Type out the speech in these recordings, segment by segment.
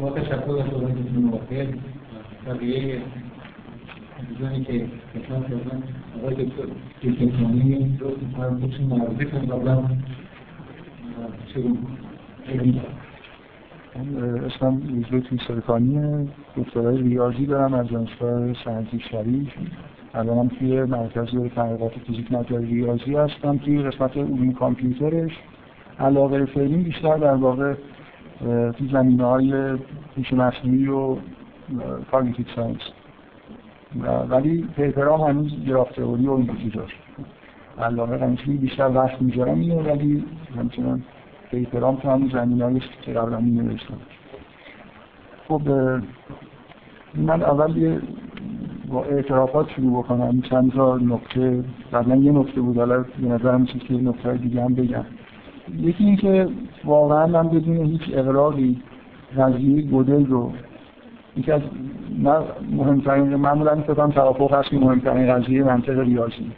با تشکر از صحبتتون موافق بقیه دوستانی که کتاب کردن آقای دکتر کیکتانی رو می‌تونم معرفی کنم قبلا چون اسمم روزبه سرکانی دکترای ریاضی دارم از دانشگاه سنتی شریف الانم توی مرکز تحقیقات فیزیک نظری ریاضی هستم توی قسمت علوم کامپیوترش علاقه فعلی بیشتر در واقع توی زمینه های هوش مصنوعی و cognitive science ولی paper ام هنوز graph theory و این چیزاست علاقه همیشه بیشتر وقت می‌ذارم اینه ولی همچنان paper ام تو همون زمینه هایش که قبلا می نوشتم خب من اول یه با اعترافات شروع بکنم. چند تا نکته. قبلا یه نکته بود حالا به نظرم چیز که نکته دیگه هم بگم. یکی این که واقعا من بدون هیچ اقراقی قضیه گودل رو یکی از مهمترین معمولا فکر توافق هست که مهمترین قضیه منطق ریاضی.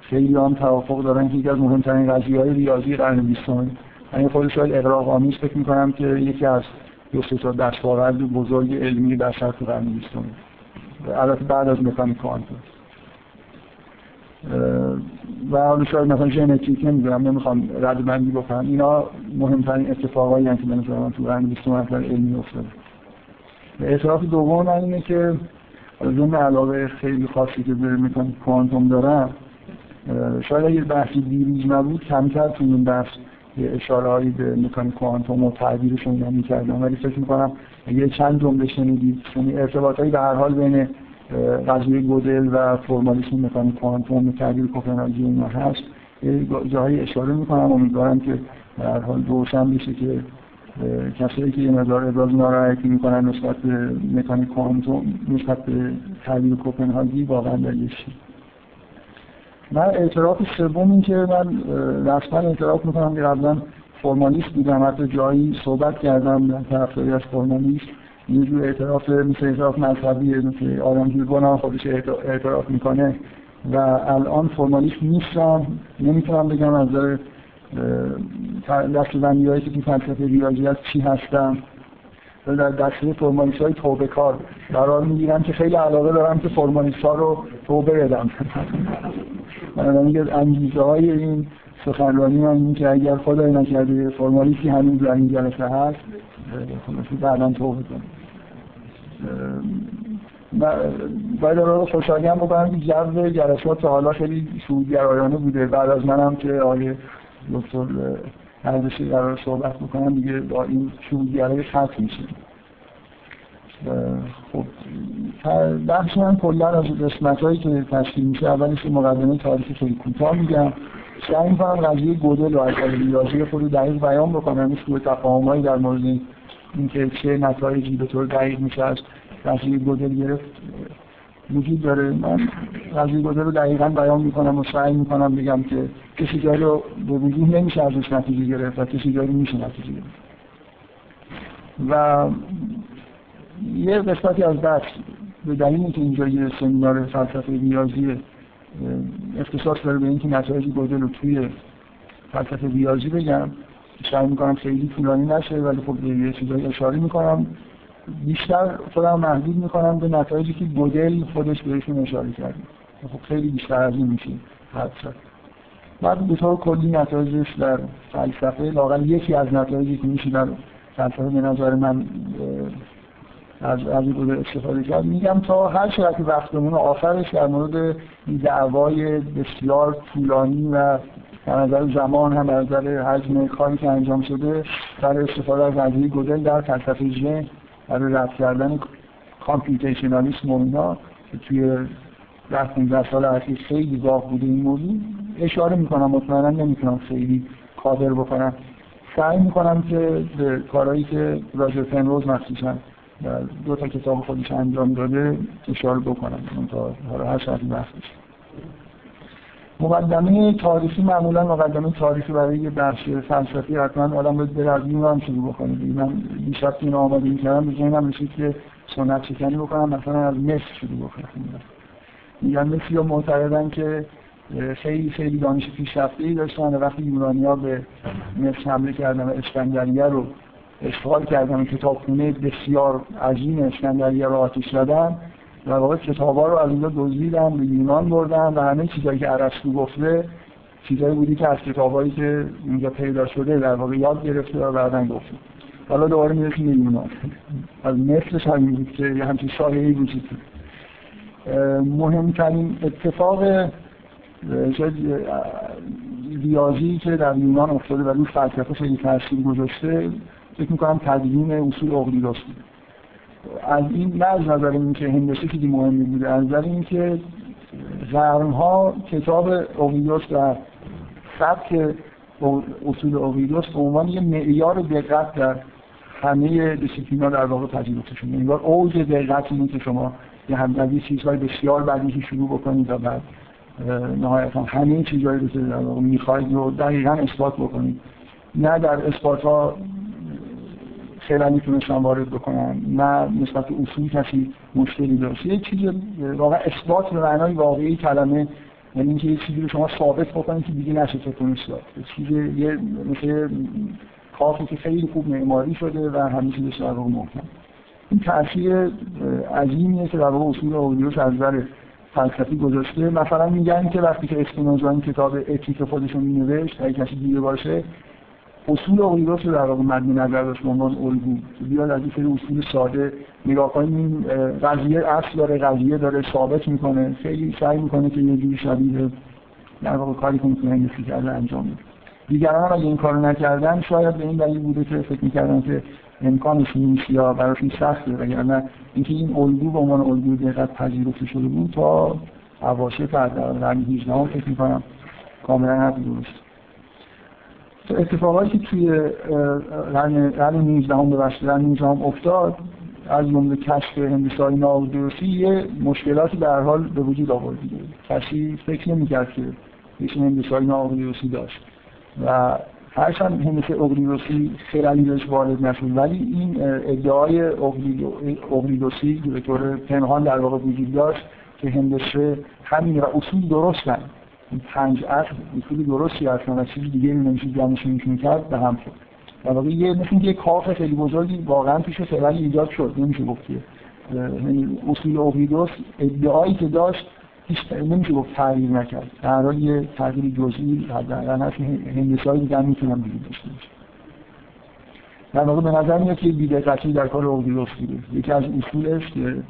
خیلی هم توافق دارن که یکی از مهمترین قضیه های ریاضی قرن بیستم. من خود شاید اقراق آمیز فکر می‌کنم که یکی از دو سه تا دستاورد بزرگ علمی بشر تو قرن بیستم. البته بعد از مکانیک کوانتوم. و حالا شاید مثلا ژنتیک نمی‌دونم نمی‌خوام رد بندی بکنم. اینا مهمترین اتفاقایی هستند که به نظر من تو قرن بیستم اصلا علمی افتاده. و اعتراف دوم من اینه که ضمن علاقه خیلی خاصی که به مکانیک کوانتوم دارم شاید اگه بحثی دیروز نبود کمتر تو این بحث یه اشاره هایی به مکانیک کوانتوم و تعبیرشون هم می‌کردم. ولی فکر می‌کنم اگه چند جمله شنیدید یعنی ارتباط به هر حال بین قضیه گودل و فرمالیسم مکانیک کوانتوم تعبیر کوپنهاگی اینا هست جاهای اشاره می‌کنم. امیدوارم که هر حال روشن بشه که کسایی که یه مقدار ابراز ناراحتی می‌کنن نسبت به مکانیک کوانتوم نسبت به تعبیر کوپنهاگی واقعا دلیلش من اعتراف سوم این که من رسما اعتراف می‌کنم که قبلا فرمالیست بودم حتی جایی صحبت کردم در طرفداری از فرمالیست. یه جور اعتراف مثل اعتراف مذهبی مثل آرام جوربان هم خودش اعتراف می‌کنه و الان فرمالیست نیستم. نمی‌تونم بگم از نظر دستبندی هایی که تو فلسفه ریاضی هست چی هستم در دسته فرمالیست های توبه کار قرار می‌گیرم که خیلی علاقه دارم که فرمالیست ها رو توبه بدم. من میگه انگیزه های این سخنرانی من این که اگر خدای نکرده فرمالیستی هنوز در این جلسه هست خلاصی بعدا توبه کنم باید رو خوشحالی هم بکنم. که جو جلسات تا حالا خیلی سودگرایانه بوده. بعد از منم که آقای دکتر نردشی قرار صحبت بکنم دیگه با این شودگرای ختم میشه خب بحث من کلا از قسمت هایی که تشکیل میشه اولش مقدمه تاریخی خیلی کوتاه میگم. سعی می‌کنم قضیه گودل و از ریاضی خود دقیق بیان بکنم. سوء تفاهمایی در مورد اینکه چه نتایجی به طور دقیق میشه از قضیه گودل گرفت وجود داره. من قضیه گودل رو دقیقا بیان می‌کنم و سعی می‌کنم بگم که کسی جایی رو به وجود نمیشه ازش نتیجه گرفت و کسی جایی میشه نتیجه گرفت. و یه قسمتی از درس به دلیل اینکه اینجا یه سمینار فلسفه ریاضی اختصاص داره به اینکه نتایج گودل رو توی فلسفه ریاضی بگم سعی می‌کنم خیلی طولانی نشه ولی خب یه چیزایی اشاره می‌کنم. بیشتر خودم محدود می‌کنم به نتایجی که گودل خودش بهشون اشاره کرده خب خیلی بیشتر از این میشه حد بعد به کلی نتایجش در فلسفه لاقل یکی از نتایجی که میشه در فلسفه به نظر من از از این استفاده کرد. میگم تا هر چقدر که وقتمون آخرش در مورد دعوای بسیار طولانی و در نظر زمان هم در نظر حجم کاری که انجام شده در استفاده از نظری گودل در فلسفه ذهن برای رفت کردن کامپیوتیشنالیسم و اینا که توی ده 15 سال اخیر خیلی گاه بوده این موضوع اشاره می‌کنم مطمئنا نمی‌تونم خیلی کاور بکنم. سعی می‌کنم که به کارهایی که راجر فنروز مخصوصا در دو تا کتاب خودش انجام داده اشاره بکنم. تا هر شرطی بحثش مقدمه تاریخی معمولا مقدمه تاریخی برای یه بخش فلسفی حتما آدم باید بره از هم شروع بکنه. من بیشتر که این آماده می‌کردم. به ذهنم رسید که سنت شکنی بکنم مثلا از مصر شروع بکنم. میگن مصر یا معتقدن که خیلی خیلی دانش پیشرفته ای داشتن و وقتی یونانی ها به مصر حمله کردن و اسکندریه رو اشغال کردن کتابخونه بسیار عظیم اسکندریه را آتش زدن در واقع کتابا رو از اونجا دزدیدن به یونان بردن و همه چیزایی که ارسطو گفته چیزایی بودی که از کتابایی که اونجا پیدا شده در واقع یاد گرفته و بعدا گفته. حالا دوباره می‌رسیم به یونان از مثلش همین بود که یه همچین شایعی وجود مهمترین اتفاق ریاضی که در یونان افتاده و روی فلسفه خیلی تاثیر گذاشته فکر می‌کنم تدوین اصول اقلیدس بود از این نه از نظر این که هندسه خیلی مهمی بوده؟ از نظر این که قرنها کتاب اقلیدس و سبک اصول اقلیدس به عنوان یه معیار دقت در همه دیسیپلینا در واقع پذیرفته شده. انگار اوج دقت اینه که شما یه هم از چیزهای بسیار بدیهی شروع بکنید و بعد نهایتا همه چیزهایی رو که در می‌خواید رو دقیقا اثبات بکنید. نه در اثبات ها خیلی می‌تونستن وارد بکنن. نه نسبت اصول کسی مشکلی داشت. یه چیز واقعا اثبات به معنای واقعی کلمه یعنی اینکه یه چیزی رو شما ثابت بکنید که دیگه نشه تکونش داد چیز یه مثل کافی که خیلی خوب معماری شده و همه چیزش در محکم. این تاثیر عظیمیه که در اصول اولیوس از نظر فلسفی گذاشته. مثلا میگن که وقتی که اسپینوزا این کتاب اتیک خودش رو مینوشت اگه کسی دیده باشه اصول اولیوس رو در واقع مد نظر داشت عنوان الگو. بیاد از این اصول ساده نگاه کنیم. این قضیه اصل داره قضیه داره ثابت می‌کنه. خیلی سعی می‌کنه که یه جوری شبیه در واقع کاری که می‌تونه هندسی کرده انجام بده. دیگران اگه این کارو نکردن شاید به این دلیل بوده که فکر می‌کردن که امکانش نیست یا براشون سخته. وگرنه اینکه این الگو به عنوان الگو دقت پذیرفته شده بود تا اواشف از قرن 18 هم فکر می‌کنم کاملا حرف درست. اتفاقاتی که توی قرن 19 هم به قرن 19 هم افتاد از جمله کشف هندسای ناودرسی یه مشکلاتی به هر حال به وجود آورد دیگه. کسی فکر نمی‌کرد که هیچ هندسای ناودرسی داشت. و هرچند هندسه اقلیدوسی خیلی بهش وارد نشد ولی این ادعای اقلیدوسی به طور پنهان در واقع وجود داشت که هندسه همین و اصول درستن این پنج اصل اصول درستی هستن و چیزی دیگه نمیشه جمعشون میشون کرد به هم شد در واقع یه مثل یه کاخ خیلی بزرگی واقعا پیش فعلا ایجاد شد نمیشه گفت یعنی اصول اقلیدوس ادعایی که داشت هیچ نمیشه گفت تغییر نکرد. در حال یه تغییر جزئی حداقل هست. هندسه های دیگه هم می‌تونم دیگه داشته باشه در واقع به نظر میاد که بیدقتی در کار اقلیدوس بوده. یکی از اصولش که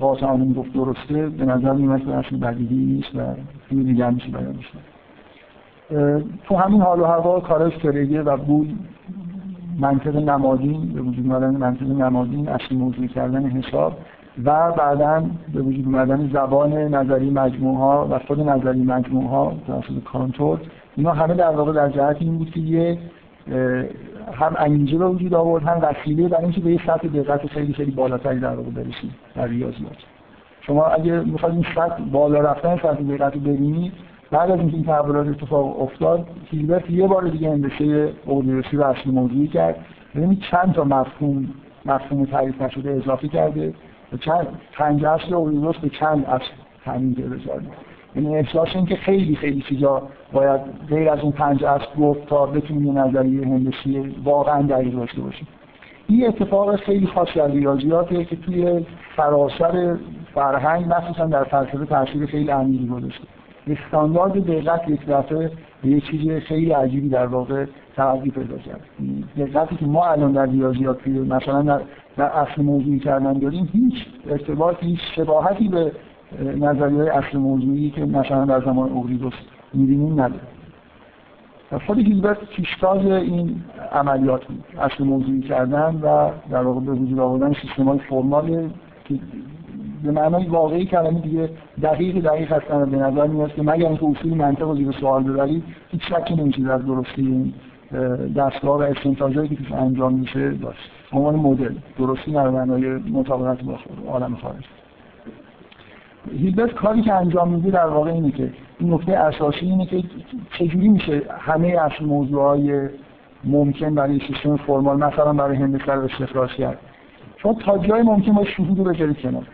قاسم گفت درسته به نظر میاد که اصلا بدیهی نیست و توی دیگه میشه بیان تو همین حال و هوا کارش فرگه و بود منطق نمادین به وجود اومدن منطق نمادین اصلی موضوع کردن حساب و بعدا به وجود اومدن زبان نظری مجموعه ها و خود نظری مجموعه ها توسط کانتور اینا همه در واقع در جهت این بود که یه هم انگیزه به وجود آورد هم وسیله برای اینکه به یه سطح دقت خیلی خیلی بالاتری در واقع برسید در ریاضیات شما اگه می‌خواید این سطح بالا رفتن سطح دقت رو ببینید بعد از اینکه این تحولات اتفاق افتاد هیلبرت یه بار دیگه هندسه اقلیدوسی رو اصلی موضوعی کرد. ببینید چند تا مفهوم مفهوم تعریف نشده اضافه کرده. چند پنج اصل اقلیدوس به چند اصل همین بذارید یعنی احساس این که خیلی خیلی چیزا باید غیر از اون پنج اصل گفت تا بتونیم نظریه هندسی واقعا دقیق داشته باشیم. این اتفاق خیلی خاص در ریاضیاته که توی فراسر فرهنگ مخصوصا در فلسفه تاثیر خیلی عمیقی گذاشته. استاندارد دقت یک دفعه به یه چیز خیلی عجیبی در واقع تغییر پیدا کرد. دقتی که ما الان در ریاضیات مثلا در, در اصل موضوعی کردن داریم هیچ ارتباط هیچ شباهتی به نظریه اصل موضوعی که مثلا در زمان اوگریدوس می‌بینیم نداره. خود گیلبرت پیشتاز این عملیات بود. اصل موضوعی کردن و در واقع به وجود آوردن سیستم های فرمال که به معنای واقعی کلمه دیگه دقیق دقیق هستن و به نظر میاد که مگر اینکه اصول منطق رو زیر سوال ببرید هیچ شکی نمیشه در درستی این دستگاه و استنتاجایی که انجام میشه داشت. عنوان مدل درستی نه معنای مطابقت با عالم خارج هیلبرت کاری که انجام میده در واقع اینه که این نکته اساسی اینه که چجوری میشه همه اصل موضوعهای ممکن برای سیستم فرمال مثلا برای هندسه رو استخراج کرد. شما تا جای ممکن باید شهود رو بذارید کنار.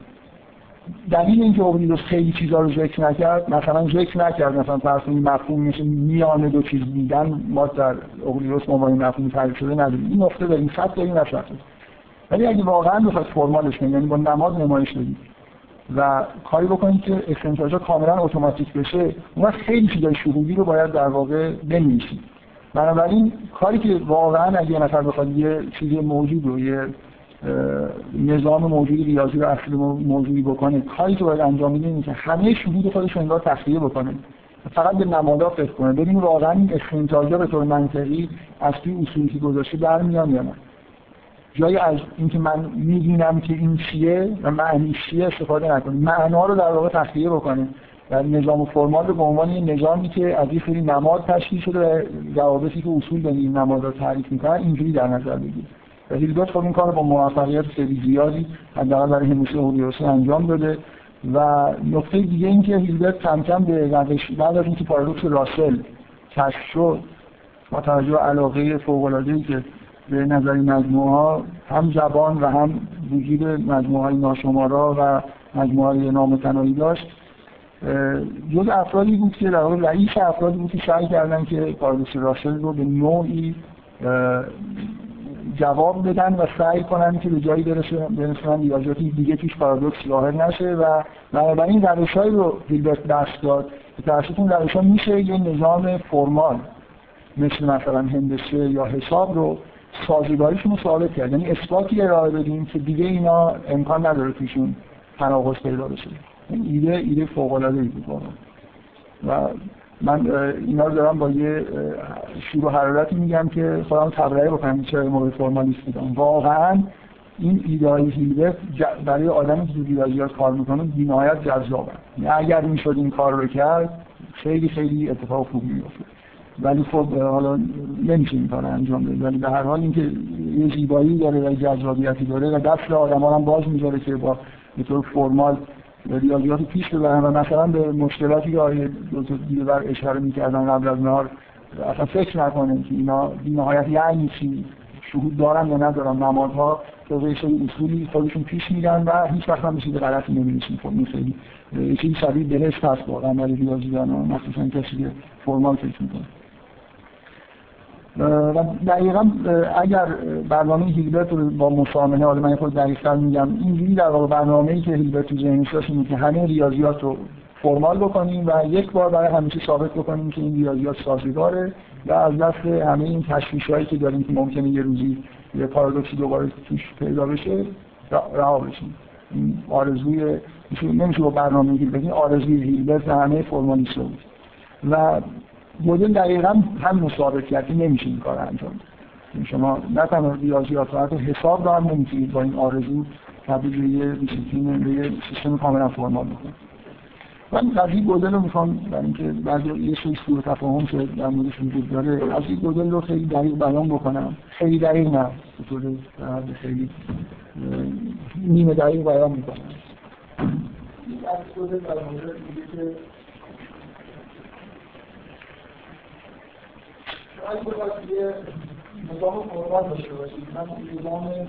دلیل اینکه اوگلیدوس خیلی چیزا رو ذکر نکرد مثلا ذکر نکرد مثلا کنید مفهوم مثل میان دو چیز دیدن ما در اوگلیدوس عنوان مفهوم تعریف شده نداریم. این نقطه داریم خط داریم ولی اگه واقعا بخواید فرمالش کنید یعنی با نماد نمایش بدید. و کاری بکنید که استنتاجا کاملا اتوماتیک بشه. اون خیلی چیزای شهودی رو باید در واقع بنویسید بنابراین کاری که واقعا اگه نفر بخواد یه چیزی موجود رو یه نظام موجود ریاضی رو اصلی موجودی بکنه کاری که باید انجام میده اینه که همه شهود خودش انگار تخلیه بکنه. فقط به نمادا فکر کنه. ببین واقعا این استنتاجا به طور منطقی از توی اصولی که گذاشته برمیان یا نه. جایی از اینکه من می‌دونم که این چیه و معنی چیه استفاده نکنیم. معنا رو در واقع تخلیه بکنیم. و نظام فرمال رو به عنوان یه نظامی که از این سری نماد تشکیل شده و روابطی که اصول به این نماد رو تعریف می‌کنن اینجوری در نظر بگیرید و هیلبرت خب این کار با موفقیت خیلی زیادی حداقل برای همیشه هولیوسی انجام داده. و نکته دیگه این که هیلبرت کم کم به روش بعد از اینکه پارادوکس راسل کشف شد با توجه علاقه فوق که به نظر مجموعه ها هم زبان و هم وجود مجموعه های ناشمارا و مجموعه های نامتنایی داشت جز افرادی بود که در رئیس افرادی بود که سعی کردن که پارادوکس راسل رو به نوعی جواب بدن و سعی کنن که به جایی برسونن ریاضیاتی دیگه توش پارادوکس ظاهر نشه و بنابراین روشهایی رو هیلبرت دست داد که توسط اون روش میشه یه نظام فرمال مثل مثلا هندسه یا حساب رو سازگاریشون رو ثابت کرد. یعنی اثباتی ارائه بدیم که دیگه اینا امکان نداره توشون تناقض پیدا بشه. این ایده ایده فوق العاده ای بود و من اینا رو دارم با یه شور حرارتی میگم که خودم تبرئه بکنم چه موقع فرمالیست بودم. واقعا این ایده های برای آدمی که تو کار می‌کنه بی‌نهایت جذابه. یعنی اگر می‌شد این کار رو کرد خیلی خیلی اتفاق خوبی میفته ولی خب حالا نمیشه این کار انجام بده ولی به هر حال اینکه یه زیبایی داره و جذابیتی داره و دست آدم هم باز می‌ذاره که با به طور فرمال ریاضیات پیش ببرن و مثلا به مشکلاتی که آقای دکتر بر اشاره می‌کردن قبل از نهار اصلا فکر نکنن که اینا بی نهایت یعنی چی شهود دارن یا ندارن. نمادها طبق سری اصولی خودشون پیش میرن و هیچ وقت هم چیز غلطی نمی‌رسیم خب این خیلی چیزی شبیه بهشت هست واقعا برای ریاضیدان مخصوصا کسی که فرمال فکر می‌کنه. و دقیقا اگر برنامه هیلبرت رو با مسامحه حالا من خود دقیقتر میگم اینجوری در واقع برنامه‌ای که هیلبرت تو داشت اینه که همه ریاضیات رو فرمال بکنیم و یک بار برای همیشه ثابت بکنیم که این ریاضیات سازگاره و از دست همه این تشویش‌هایی که داریم که ممکنه یه روزی یه پارادوکسی دوباره توش پیدا بشه رها بشیم. آرزوی نمیشه با برنامه هیلبرت آرزوی هیلبرت همه فرمالیست بود. و مدل دقیقا هم ثابت نمیشه این کار انجام شما نه تنها ریاضیات و حتی حساب رو هم نمی‌تونید با این آرزو تبدیل به یه دیسیپلین به یه سیستم کاملا فرمال بکنید. من از این گودل رو می‌خوام برای اینکه بعضی یه سری سوء تفاهم شد در موردش وجود داره از این گودل رو خیلی دقیق بیان بکنم. خیلی دقیق نه به طور خیلی نیمه دقیق بیان می‌کنم. از گودل در مورد که اگه بخواید یه نظام فرمال داشته باشید من نظام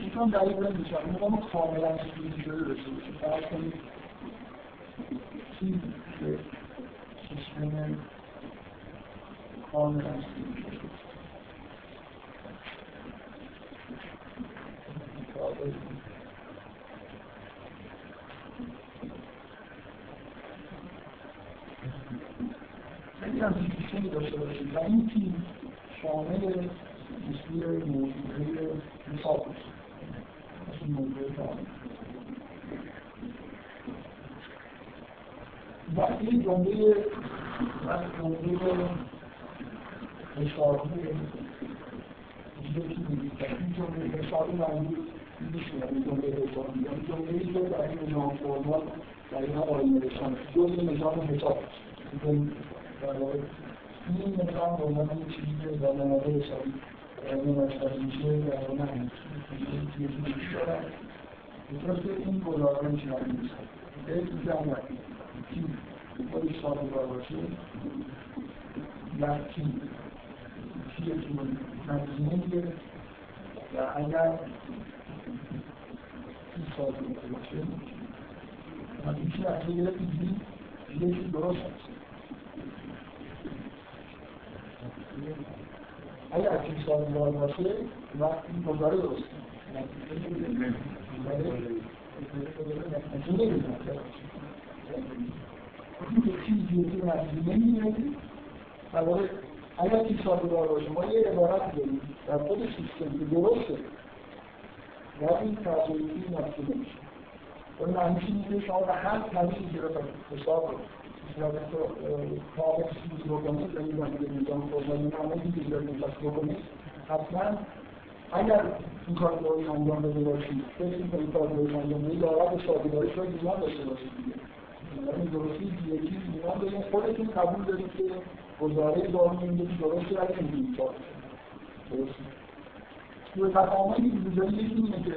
می‌تونم دقیق نمیشم نظام کاملا شکلی شده داشته باشید فرض کنید چیز سیستم کاملا شکلی هم سیستمی داشته باشید و این تیم شامل اصول موضوعه حساب بشه کامل و این جمله و جمله اشارهی این جمله اشاره منظور میشه این جمله حسابی. این جمله ای که در این نظام فرمال در این آینه نشان جزء نظام حساب. این نظام به عنوان یک چیزی که در نماده حسابی مناسب میشه در واقع نه یه دارن مثل این میشه من میشه یک جمع کی خودش سازگار باشه و کی کی نتیجه میگه و اگر این سال باشه من میشه از یه یکی درست هست اگر از این سال باشه و این گزاره درست اگر این سازگار باشه ما یه عبارت داریم در خود سیستم که درسته. و این تغییری نتیجه نمیشه معنیش اینه که شما به هر تغییری که حساب کامل کنید در این وقتی نظام فرمانی نمازی که داریم می‌خواست بکنید حتما اگر این کار رو انجام بده باشید فکر کنید کار رو انجام بدید لاغت سازگاریش رو ایمان داشته باشید دیگه یعنی درستی یکی ایمان داریم خودتون قبول دارید که گزاره دارم این یکی درستی ولی نمی‌دونید کار درست سوء تفاهمی که وجود یکی اینه که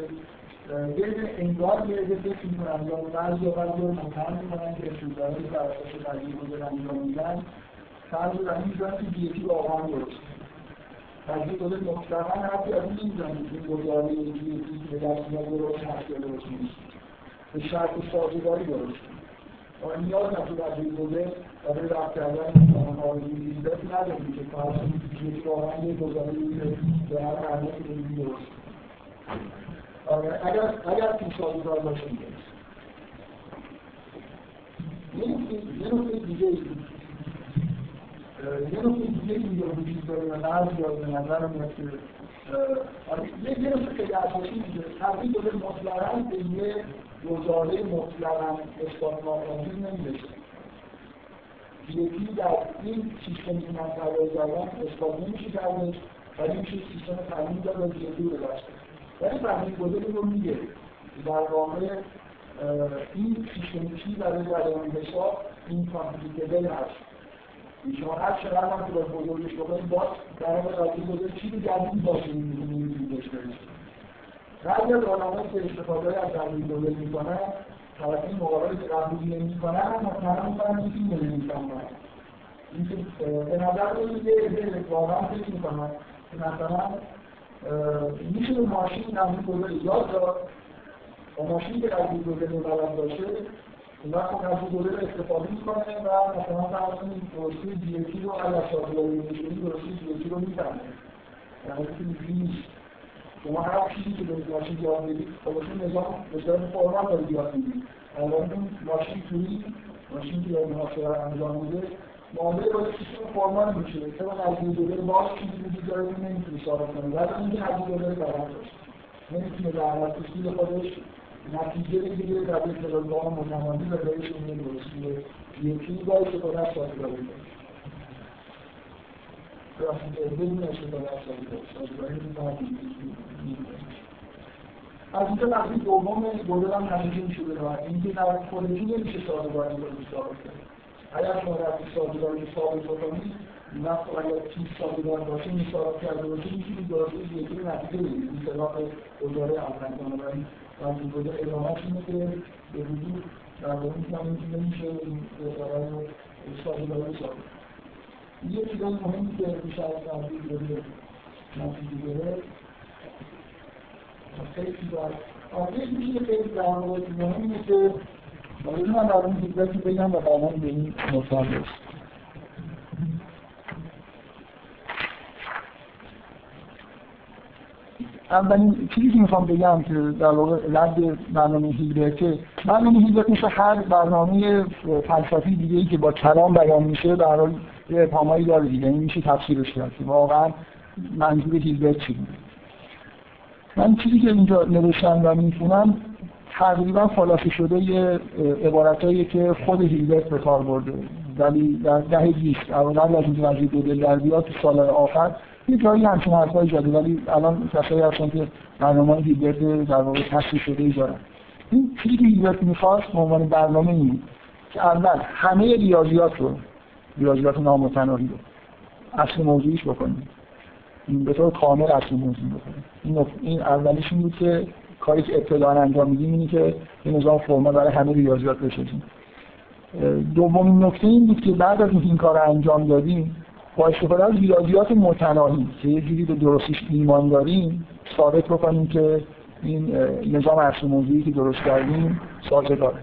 بین انگار یه فکر می‌کنن یا بعضی یا بعضی رو مطمئن می‌کنن که اشتباهی بر اساس تغییر گذار انجام میدن. فرض رو می‌ذارن که یکی واقعا درست. تغییر گذار مطلقا حرفی از این که این گزاره یکی که به دست میاد درست هست یا درست نیست. به شرط سازگاری درست. نیاز نداره در این گذار برای رفت کردن آرزوی لیزت نداریم که فرض که واقعا یه گزاره به هر معنی که درست. اگر اگر این سازگار باشه یه نکته دیگه یه نکته دیگه اینجا وجود داره و نرز یا به نظر میاد که یه نکته خیلی اساسی میگه. تبدیل داره مطلقا به یه گزاره مطلقا اثبات ناپذیر نمی‌رسه یکی در این سیستمی که من طراحی کردم اثبات نمیشه کردش ولی میشه سیستم تعلیم و جدی رو داشته ولی فهمید گذاری رو میگه. در واقع این سیستمیکی برای جریان حساب این کامپلیکیبل هست شما هر چقدر هم که باید بزرگش بکنید باز در واقع قضیه بزرگ چیزی جدید باشه این داشته بعضی از علما که استفاده از تبدیل بزرگ می‌کنن طرف این مقابل که قبول نمی‌کنن مطمئن می‌کنن که این نمی‌کنن این که به نظر رو یه عده واقعا فکر می‌کنن که مثلا میشه به ماشین نزدیک گذاری یاد داد و ماشین که نزدیک گذاری بلد باشه اون وقت نزدیک گذاری استفاده می‌کنه و مثلا فرض کنید درستی دیگه رو اگر شاطرایی میشونی درستی دیگه رو می‌فهمه. یعنی که نیست شما هر چیزی که به ماشین یاد می‌دید خب این نظام به صورت فرمان دارید یاد می‌دید. اول اون ماشین توری ماشین که محاسبه انجام میده معامله با سیستم فرمان میشه اون از دلار باز چیزی وجود داره که نمی‌تونه ثابت کنه ولی اینکه از دلار برام نمی‌تونه در حالت اصول خودش نتیجه بگیره در یک دلار متمالی و بهش اون درستی یکی باید که خودش سازگاری بدون استفاده از سازگاری از اینجا نقطه دوم گلر هم نتیجه میشه بره اینکه در خودشی نمیشه سازگاری رو ثابت کنه اگر شما رفتی سازگاری ثابت بکنید وقت اگر چیز سازگار باشه مشارکت کرده باشه می‌تونید دارده یکی نتیجه بدید این طلاق گزاره اول بنابراین گزاره ادامهش اینه که به وجود در واقع می‌تونم نمیشه این گزاره رو سازگاری ثابت یه چیزای مهمی که میشه از تحلیل بده نتیجه گرفت خیلی چیزا. آخه میشه خیلی در مورد مهمه که ولی من در اون فیدبکی بگم و بعدا به این نکته برسیم اولین چیزی که می‌خوام بگم که در واقع رد برنامه هیلبرته برنامه هیلبرت میشه هر برنامه فلسفی دیگه ای که با کلام بیان میشه در حال یه ابهامایی داره دیگه یعنی میشه تفسیرش کرد واقعا منظور هیلبرت چی من چیزی که اینجا نوشتم و می‌خونم تقریبا خلاصه شده یه عبارتایی که خود هیلبرت به کار برده. ولی در ده بیست قبل از اینکه وزیر دو در بیاد سالهای آخر یه جایی همچین حرفایی زده. ولی الان کسایی هستن که برنامه هیلبرت در واقع تصویر شده ای دارن. این چیزی که هیلبرت می‌خواست به عنوان برنامه این که اول همه ریاضیات رو ریاضیات نامتناهی رو اصل موضوعیش بکنیم. این به طور کامل اصل موضوع بکنیم. این, این اولیش این بود که کاری که ابتداً انجام میدیم اینه که این نظام فرمال برای همه ریاضیات بسازیم دومین نکته این بود که بعد از این کار انجام دادیم با استفاده از ریاضیات متناهی که یه جوری به درستیش ایمان داریم ثابت بکنیم که این نظام اصل موضوعی که درست کردیم سازگاره.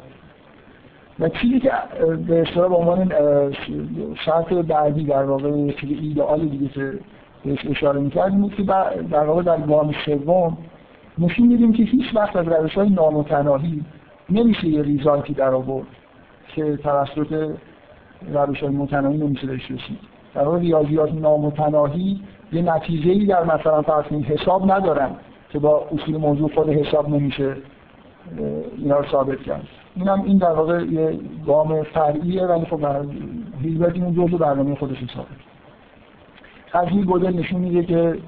و چیزی که به اصطلاح به عنوان شرط بعدی در واقع چیز ایدئال دیگه که بهش اشاره می‌کردیم بود که در واقع در گام سوم نشون میدیم که هیچ وقت از روش های نامتناهی نمیشه یه ریزالتی در آورد که توسط روش های متناهی نمیشه بهش رسید در واقع ریاضیات نامتناهی یه نتیجه ای در مثلا فرض حساب ندارن که با اصول موضوع خود حساب نمیشه اینا رو ثابت کرد. اینم این در واقع یه گام فرعیه ولی خب هیلبرت این جزء برنامه خودش حساب قضیه گودل نشون میده که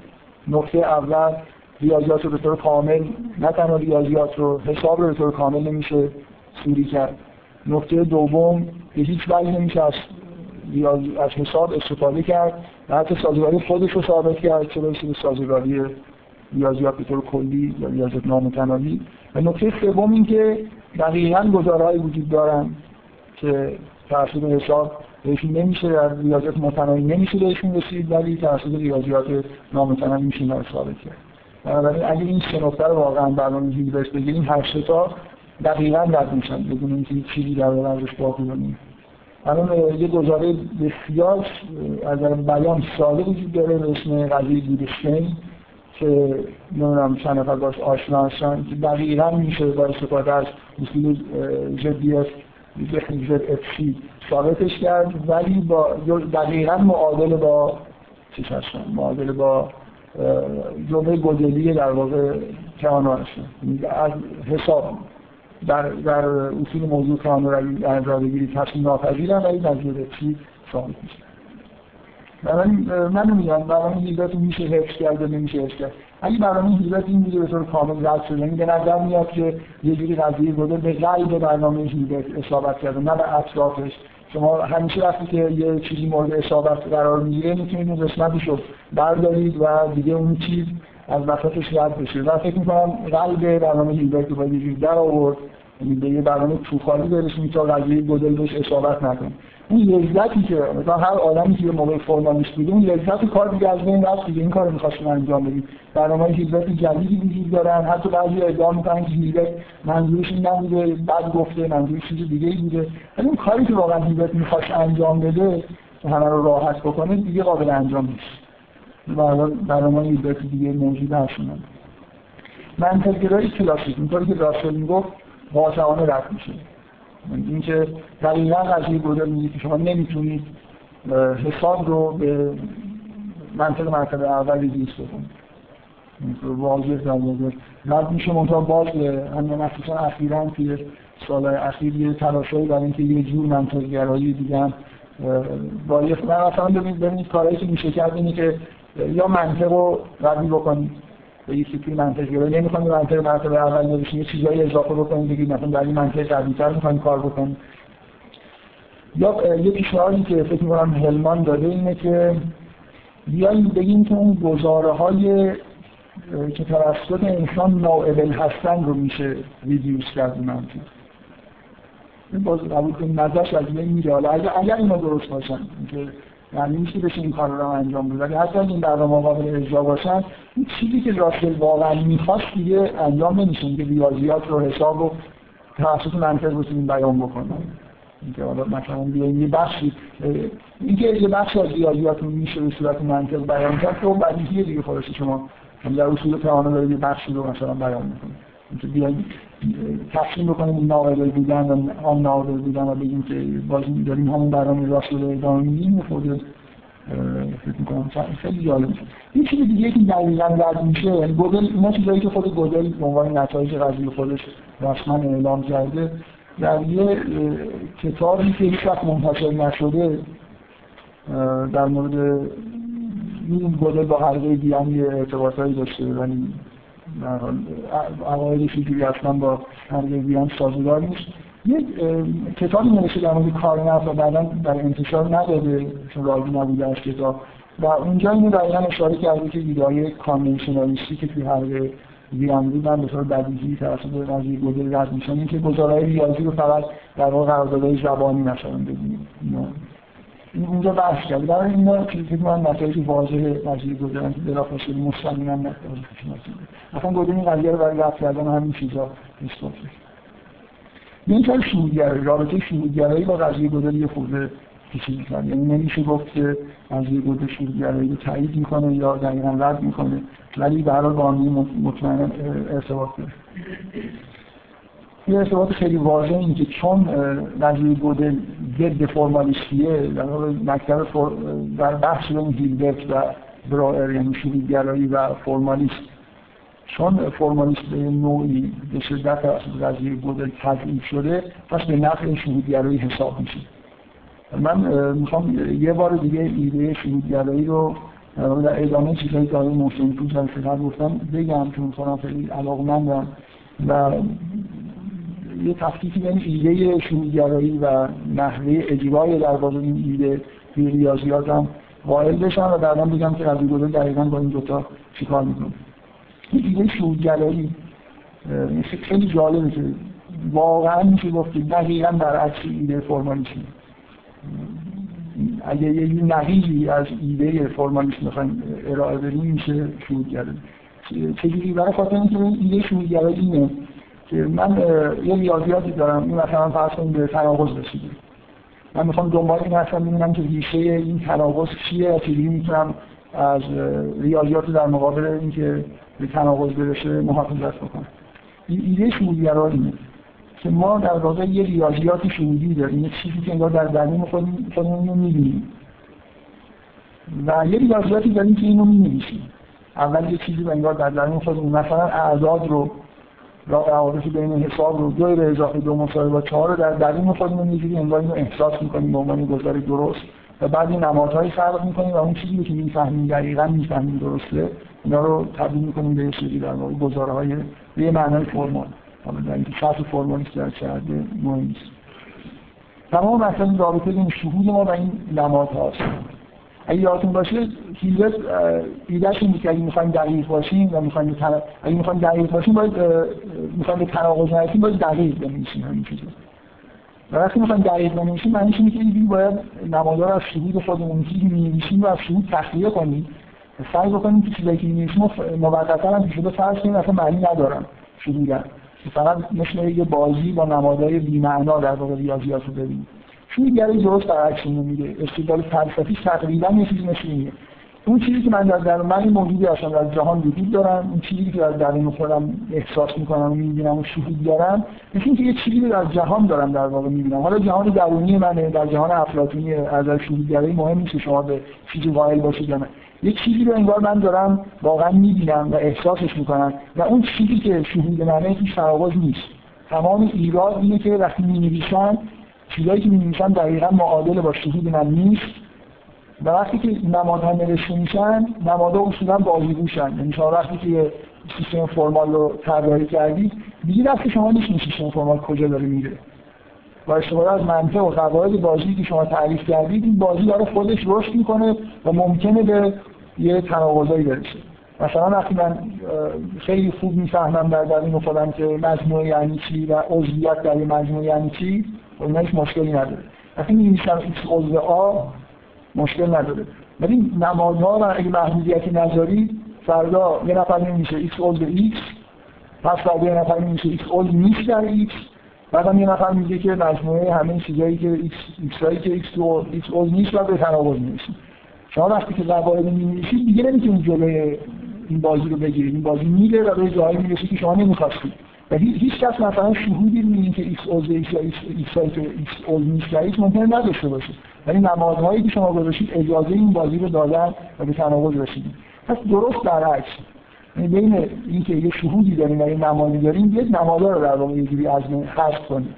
نقطه اول ریاضیات رو به طور کامل نه تنها ریاضیات رو حساب رو به طور کامل نمیشه سوری کرد. نقطه دوم به هیچ وجه نمیشه از از حساب استفاده کرد و حتی سازگاری خودش رو ثابت کرد چه برسه به سازگاری ریاضیات به طور کلی یا ریاضیات نامتناهی و نکته سوم این که دقیقا گزارهایی وجود دارن که توسط حساب بهشون نمیشه در ریاضیات متناهی نمیشه بهشون رسید ولی توسط ریاضیات نامتناهی میشه اینا ثابت کرد. بنابراین اگه این سه نکته رو واقعا برنامه هیلبرت بگیریم هر سه تا دقیقا رد میشن بدون اینکه چیزی در ازش باقی بمونه الان یه گزاره بسیار از بیان ساده وجود داره به اسم قضیه گیرشتین که نمی‌دونم چند نفر باش آشنا هستن که دقیقا میشه با استفاده از اصول زد افسی ثابتش کرد ولی با دقیقا معادل با چیز هستن معادل با جمعه گدلی در واقع یعنی از حساب در, در اصول موضوع کانو رو در نظر بگیرید تصمیم ناپذیرن ولی نظر افسی ثابت میشه. من نمی‌دونم برنامه هیلبرت میشه حفظ کرد نمیشه حفظ کرد. اگه برنامه هیلبرت این بوده به طور کامل رد شده. یعنی به نظر میاد که یه جوری قضیه بوده به به برنامه هیلبرت اصابت کرده نه به اطرافش. شما همیشه وقتی که یه چیزی مورد اصابت قرار می‌گیره می‌تونید اون قسمتش رو بردارید و دیگه اون چیز از وسطش رد بشه. و فکر می‌کنم قلب برنامه هیلبرت رو یه در آورد. یعنی به یه برنامه توخالی برسونید تا قضیه گدل بهش اصابت نکنه. اون لذتی که مثلا هر آدمی که موقع فرمالیست بوده اون لذت کار دیگه از بین رفت دیگه. این کارو می‌خواستن انجام بدید برنامه هیلبرت جدیدی وجود دارن. حتی بعضی ادعا می‌کنن که هیلبرت منظورش این نبوده بعد گفته منظورش چیز دیگه ای بوده. ولی اون کاری که واقعا هیلبرت می‌خواست انجام بده همه رو راحت بکنه دیگه قابل انجام نیست. برنامه هیلبرت دیگه موجود هستن. منطقگرایی کلاسیک. اینطوری که راسل می‌گفت قاطعانه رد میشه. اینکه دقیقا قضیه گودل میگه که شما نمی‌تونید حساب رو به منطق مرتبه اول ریز بکنید واضح در واقع رد میشه منطقه باز همین مخصوصا اخیرا توی سالهای اخیر یه تلاشایی برای اینکه یه جور منطق گرایی دیگه یه من اصلا ببینید ببینید کارهایی که میشه کرد اینه که یا منطق رو ردی بکنید. به یه سیتی منطق گرایی نمی‌خوام منطق مرتبه اول بشین یه چیزایی اضافه بکنید بگید مثلا در این منطق قوی‌تر می‌خوایم کار بکنید یا یه پیشنهادی که فکر می‌کنم هلمان داده اینه که بیاییم بگیم که اون گزاره های که توسط انسان ناعبل هستن رو میشه ریدیوس کرد منطق. این باز قبول کنیم نظرش از این میره. حالا اگر اینا درست باشن که یعنی میشه بشه این کار رو انجام بده ولی حتی این برنامه قابل اجرا باشن این چیزی که راسل واقعا می‌خواست دیگه انجام نمیشه که ریاضیات رو حساب رو توسط منطق بتونیم بیان بکنن اینکه حالا مثلا بیایم یه بخشی اینکه یه بخش از ریاضیات میشه به صورت منطق بیان کرد که اون بدیهیه دیگه خودش شما. در اصول دارید یه بخشی رو مثلا بیان اینکه بیایم تقسیم بکنیم این ناقابل بودن و آن ناقابل بودن و بگیم که باز داریم همون برنامه راسل رو ادامه میدیم. خب فکر می‌کنم خیلی جالب این چیز دیگه که دقیقا رد میشه گودل اینا چیزایی که خود گودل به عنوان نتایج قضیه خودش رسما اعلام کرده در یه کتابی که هیچ وقت منتشر نشده در مورد این گوگل با حلقه دیان یه ارتباطایی داشته ولی عقایدشی که اصلا با دیان سازگار نیست. یک کتابی نوشته در مورد کار نفت و بعدا در انتشار نداده چون راضی نبوده از کتاب. و اونجا اینو دقیقا اشاره کرده که ایده کانونشنالیستی که توی حلقه ویران بودن به طور بدیهی توسط قضیه گودل رد میشن. اینکه گزارهای ریاضی رو فقط در واقع قراردادهای زبانی مثلا ببینیم اونجا بحث کرد برای اینا که من نتایج واضح قضیه گذارن که بلافاصله مستقیما نتایج اصلا گذاری این قضیه رو برای رفت کردن همین چیزا به این طور شهودگرایی رابطه شهودگرایی با قضیه گذاری یه خورده پیچیده کرد یعنی نمیشه گفت که قضیه گذاری شهودگرایی رو تایید می‌کنه یا دقیقا رد می‌کنه ولی به هر حال با ارتباط داره. یه ارتباط خیلی واضح اینه که چون نظریه گودل ضد فرمالیستیه در مکتب در بحث بین هیلبرت و برایر یعنی شروعگرایی و فرمالیست چون فرمالیست به نوعی به شدت قضیه گودل تضعیف شده پس به نفع شهودگرایی حساب میشه. من می‌خوام یه بار دیگه ایده شهودگرایی رو در ادامه چیزایی که آقای محسن تو جلسه گفتم بگم چون خودم خیلی علاقمندم و یه تفکیکی بین ایده شروعگرایی و نحوه اجرای در واقع این ایده توی ریاضیات هم قائل بشم و بعدا بگم که قضیه گذار دقیقا با این دوتا چیکار می‌کنه این ایده شروعگرایی خیلی جالبه که واقعا میشه گفت که دقیقا برعکس ایده فرمالیسم اگه یه نقیزی از ایده فرمالیسم می‌خوایم ارائه بدیم میشه شروعگرایی چجوری برای خاطر اینکه ایده شروعگرایی اینه که من یه ریاضیاتی دارم. این مثلا فرض کنیم به تناقض رسیده من می‌خوام دنبال این هستم ببینم که ریشه این تناقض چیه و می‌تونم از ریاضیات در مقابل اینکه به تناقض برسه محافظت بکنم. این ایده شهودگرا اینه که ما در واقع یه ریاضیات شهودی داریم یه چیزی که انگار در درون خودمون خودمون می‌بینیم. و یه ریاضیاتی داریم که اینو می‌نویسیم. اول یه چیزی به انگار در درون خودمون مثلا اعداد رو روابط بین حساب رو دو به اضافه دو مساوی با چهار رو در درون خودمون می‌گیریم انگار اینو احساس می‌کنیم به عنوان گزار درست. و بعد این نمادهایی خلق می‌کنیم و اون چیزی که می‌فهمیم دقیقا می‌فهمیم درسته اینا رو تبدیل می‌کنیم به سری در واقع گزارهای به یه معنای فرمال حالا در اینکه شرط فرمالیست در چه مهم نیست. تمام مثلا رابطه بین شهود ما و این نمادهاست. اگه یادتون باشه هیلبرت ایدهش این بود که اگه می‌خوایم دقیق باشیم و می‌خوایم. اگه می‌خوایم دقیق باشیم باید می‌خوایم به تناقض نرسیم باید دقیق بنویسیم همین چیزا و وقتی می‌خوایم دقیق بنویسیم معنیش اینه که ایدی باید نمادار از شهود خودمون چیزی می‌نویسیم و از شهود تخلیه کنیم. سعی بکنیم که چیزایی که می‌نویسیم موقتا هم شده فرض کنیم اصلا معنی ندارن شهودن. فقط مثل یه بازی با نمادهای بی‌معنا در واقع ریاضیات رو ببینیم. شروعگرایی درست برعکس اینو میگه. استدلال فلسفیش تقریبا یه چیزی مثل اینه. اون چیزی که من در درون من این موجودی هستم در جهان وجود دارم. اون چیزی که در درون خودم احساس می‌کنم و می‌بینم و شهود دارم مثل اینکه یه چیزی در جهان دارم در واقع می‌بینم. حالا جهان درونی منه در جهان افلاطونی از شهودگرایی مهم نیست شما به چیزی قائل باشید یا نه. یه چیزی رو انگار من دارم واقعا می‌بینم و احساسش می‌کنم و اون چیزی که شهود منه هیچ تناقض نیست. تمام ایراد اینه که وقتی می‌نویسن چیزایی که می‌نویسن دقیقا معادل با شهود من نیست. و وقتی که نمادها نوشته میشن نمادها اصولا بازیگوشن. یعنی شما وقتی که یه سیستم فرمال رو طراحی کردید دیگه دست شما نیست این سیستم فرمال کجا داره میره. با استفاده از منطق و قواعد بازی که شما تعریف کردید این بازی داره خودش رشد می‌کنه و ممکنه به یه تناقضایی برسه. مثلا وقتی من خیلی خوب می‌فهمم در درون خودم که مجموعه یعنی چی و عضویت در مجموعه یعنی چی اینا هیچ مشکلی نداره. وقتی می‌نویسم x عضو آ مشکل نداره. ولی نمادها و اگه محدودیتی نذاری فردا یه نفر نمیشه x عضو x پس فردا یه نفر نمیشه x عضو نیست در x. بعدم یه نفر میگه که مجموعه همه چیزایی که x x هایی که x تو x عضو نیست و به تناقض می‌رسید شما وقتی که قواعد می‌نویسید دیگه نمی‌تونید جلوی این بازی رو بگیرید. این بازی میره و به جایی می‌رسه که شما نمی‌خواستید. و هیچ کس مثلا شهودی نیست که ایکس عضو ایکس یا ایکس عضو نیست ایکس ممکنه نداشته باشه. ولی نمادهایی که شما گذاشتید اجازه این بازی رو دادن و به تناقض رسیدید. پس درست برعکس. یعنی بین اینکه یه شهودی داریم و یه نمادی داریم یک نمادا رو در واقع یه از من حذف کنیم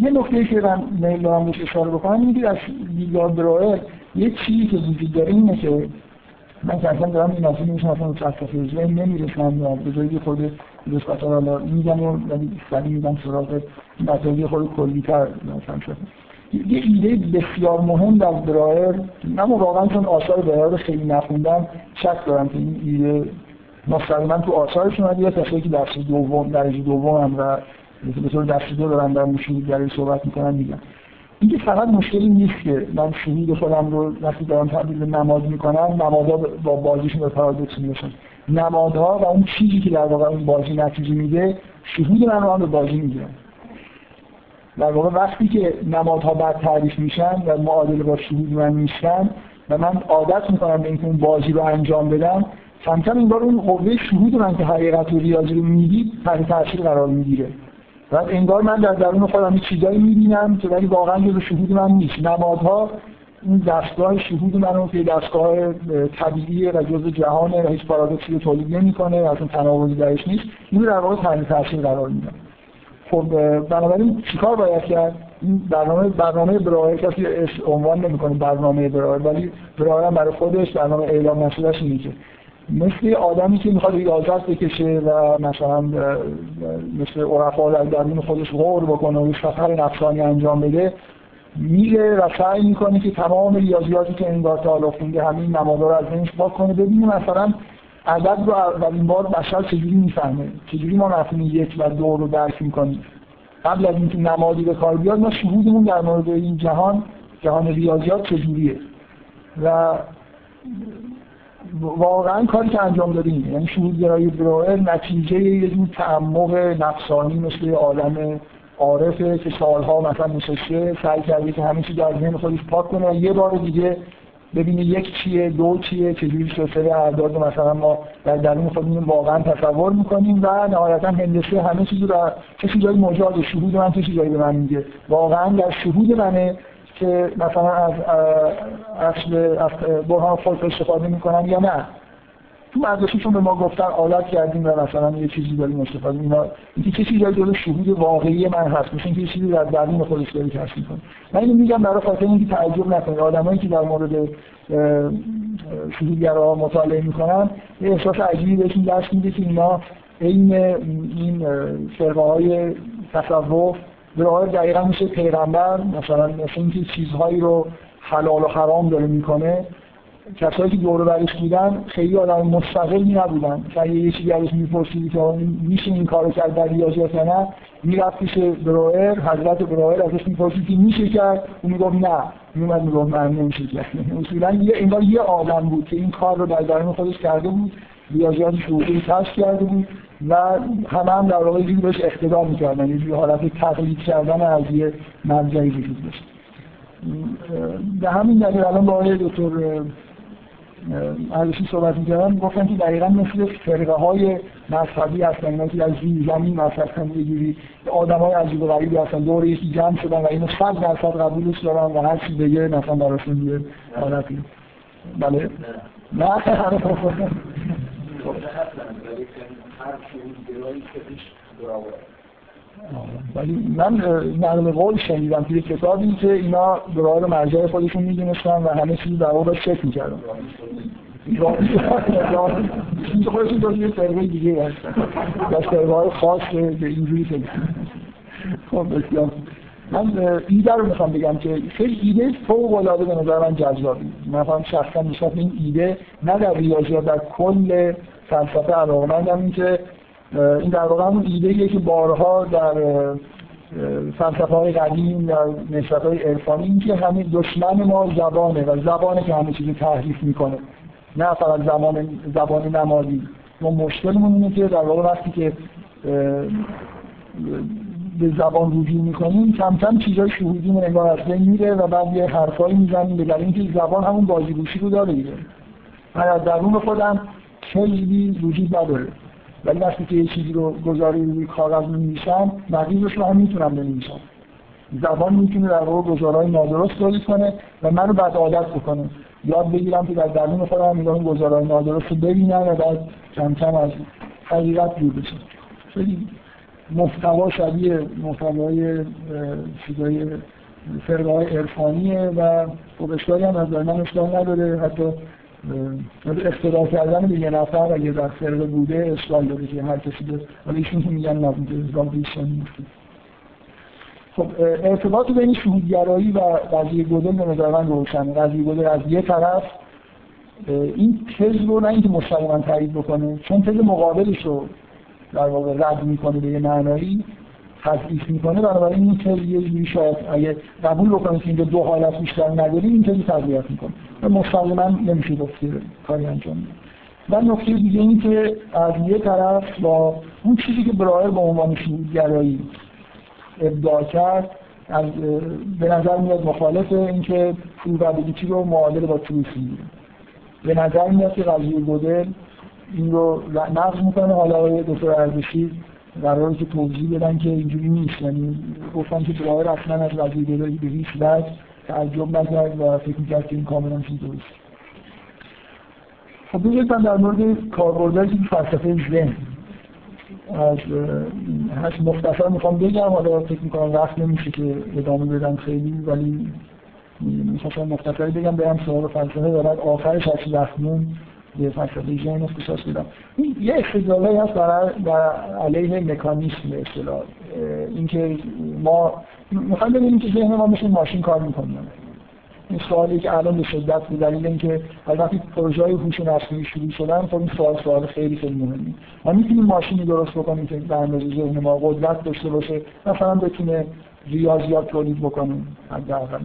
یه نکته که من میل دارم بهش اشاره بکنم اینه که از دیدگاه برایر یه چیزی که وجود داره اینه که من که اصلا دارم این اصلا میشم اصلا ذهن نمی‌رسم جایی خود نسبت حالا میگم و ولی سریع میگم سراغ نتایج خود کلیتر مثلا شد. یه ایده بسیار مهم در برایر من واقعا چون آثار برایر رو خیلی نخوندم شک دارم که این ایده مستقیما تو آثارش اومده یا کسایی که درس دوم درجه دوم هم و به طور دست دو دارن در مشهور صحبت می‌کنن میگن. اینکه فقط مشکلی نیست که من شهود خودم رو وقتی دارم تبدیل نماد می‌کنم نمادها با بازیشون به پارادوکس می‌رسن نمادها و اون چیزی که در واقع اون بازی نتیجه میده شهود من رو هم به بازی می‌گیرن در واقع وقتی که نمادها بعد تعریف میشن و معادل با شهود من نیستن و من عادت می‌کنم به اینکه اون بازی رو انجام بدم کم کم این بار اون قوه شهود من که حقیقت و ریاضی رو می‌دید تحت تاثیر قرار می‌گیره. و انگار من در درون خودم چیزایی می‌بینم که ولی واقعا جزو شهود من نیست. نمادها این دستگاه شهود من رو که دستگاه طبیعی و جزء جهانه و هیچ پارادوکسی رو تولید نمی‌کنه و اصلا تناقضی درش نیست. این در واقع تحت تاثیر قرار میدم خب بنابراین چیکار باید کرد؟ این برنامه برنامه برایر کسی عنوان نمی‌کنه برنامه برایر ولی برایر هم برای خودش برنامه اعلام نشدهش اینه که مثل آدمی که می‌خواد ریاضت بکشه و مثلا مثل عرفا در درون خودش غور بکنه و سفر نفسانی انجام بده میره و سعی می‌کنه که تمام ریاضیاتی که انگار تا حالا خونده همین نمادها رو از ذهنش پاک کنه. ببینیم مثلا عدد رو اولین بار بشر چجوری می‌فهمه؟ چجوری ما مفهوم یک و دو رو درک می‌کنیم؟ قبل از اینکه نمادی به کار بیاد ما شهودمون در مورد این جهان جهان ریاضیات چجوریه؟ و واقعا کاری که انجام دادیم یعنی شهود گرایی بروئر نتیجه یه جور تعمق نفسانی مثل عالم عارفه که سالها مثلا نشسته سعی کرده که همه چیز در ذهن خودش پاک کنه. یه بار دیگه ببینه یک چیه دو چیه چجوری سلسله اعداد مثلا ما در درون خودمون واقعا تصور می‌کنیم و نهایتا هندسه همه چیز رو کسی جایی مجاز شهود من کسی جایی به من میگه. واقعا در شهود منه که مثلا از اصل برهان خود استفاده می‌کنن یا نه. تو مدرسهشون به ما گفتن عادت کردیم و مثلا یه چیزی داریم استفاده اینا اینکه چیزی جایی جلو شهود واقعی من هست. مثل اینکه یه چیزی در درون خودش داری کشف می‌کنه من اینو میگم برای خاطر اینکه تعجب نکنید. آدمایی که در مورد شهودگرا مطالعه می‌کنن یه احساس عجیبی بهشون دست میده که اینا عین این فرقه های تصوف به آقای دقیقا میشه پیغمبر مثلا مثل اینکه چیزهایی رو حلال و حرام داره می‌کنه کسایی که دور برش بودن خیلی آدم مستقلی نبودن. که یه چیزی ازش میپرسیدی که میشه این کارو کرد در ریاضیات یا نه؟ می‌رفت پیش بروئر حضرت ازش می‌پرسید که میشه کرد؟ اون می‌گفت نه. میومد می‌گفت من نمیشه کرد. اصولا یه انگار یه آدم بود که این کار رو در درون خودش کرده بود ریاضیات شروعی کشف کرده بود و همه هم در واقع جوری بهش اقتدا می‌کردن. یه حالت تقلید کردن از یه مرجعی وجود داشت. به همین دلیل الان با آقای دکتر عرشی صحبت می‌کردن گفتن که دقیقا مثل فرقه های مذهبی هستن اینا که از زیر زمین هم یه جوری آدم های عجیب و غریبی هستن دور یکی جمع شدن و اینو صد درصد قبولش دارن و هر چی بگه مثلا براشون یه حالتی. بله؟ نه. ولی من نقل قول شنیدم توی کتابی که اینا رو مرجع خودشون می‌دونستن و همه چیز در واقع چک می‌کردن. چیز خودشون داشت یه فرقه دیگه هستن. و فرقه های خاص به اینجوری فکر خب بسیار. من ایده رو می‌خوام بگم که خیلی ایده فوق العاده به نظر من جذابی من خواهم شخصا نسبت این ایده نه در ریاضیات در کل فلسفه علاقمندم این که این در واقع همون ایده که بارها در فلسفه های قدیم در نسبت های عرفانی این که همین دشمن ما زبانه و زبانه که همه چیزی تحریف می‌کنه. نه فقط زبان زبان نمادی. ما مشکلمون اینه که در واقع وقتی که به زبان رجوع می‌کنیم کم کم چیزای شهودیمون انگار از بین میره و بعد یه حرفایی می‌زنیم به اینکه زبان همون بازیگوشی رو داره دیگه. من از درون خودم خیلی وجود نداره. ولی وقتی که یه چیزی رو گزاری روی کاغذ می‌نویسم نقیضش رو هم می‌تونم بنویسم. زبان می‌تونه در واقع گزارهای نادرست تولید کنه و منو بعد عادت بکنه. یاد بگیرم که در درون خودم میگم گزارهای نادرست رو ببینم و بعد کم کم از حقیقت دور بشم. خیلی محتوا شبیه محتوای چیزای فرقه های عرفانیه و خب اشکالی هم از من اشکال نداره. حتی اقتدا کردن به یه نفر اگه در فرقه بوده اشکال داره که هر کسی به ولی ایشون که میگن ازدام بیشتن خب ارتباط بین شهودگرایی و قضیه گودل به نظر من روشنه. قضیه گودل از یه طرف این تز رو نه اینکه مستقیما تایید بکنه چون تز مقابلش رو در واقع رد می‌کنه به یه معنایی تضعیف می‌کنه بنابراین این تز یه جوری شاید اگه قبول بکنید که اینجا دو حالت بیشتر نداریم این تز تضعیف می‌کنه. و مستقیما نمیشه گفت کاری انجام میده. و نکته دیگه این که از یه طرف با اون چیزی که برایر به عنوان گرایی ابداع کرد از به نظر میاد مخالف اینکه پروبابیلیتی رو معادل با تروسی به نظر میاد که قضیه گودل این رو نقض می‌کنه. حالا آقای دکتر ارزشی قراره که توضیح بدن که اینجوری نیست. یعنی گفتن که برایر اصلا از قضیه گودل به هیچ وجه تعجب نکرد و فکر می‌کرد که این کاملا چیز درست. خب بگید من در مورد کاربردهای که فلسفه ذهن از هشت مختصر می‌خوام بگم. حالا فکر می‌کنم وقت نمیشه که ادامه بدم خیلی ولی می‌خواستم مختصری بگم برم سوال فلسفه. دارد آخرش هرچی وقت مون به فلسفه ذهن اختصاص بدم این یه استدلالی هست برای در علیه مکانیسم اصطلاح. اینکه ما می‌خوایم ببینیم که ذهن ما مثل ماشین کار می‌کنه. این سوالی که الان به شدت به دلیل اینکه وقتی پروژه های هوش مصنوعی شروع شدن خب این سوال سوال خیلی خیلی مهمی. ما می‌تونیم ماشینی درست بکنیم که در اندازه ذهن ما قدرت داشته باشه مثلا بتونه ریاضیات تولید بکنه حداقل.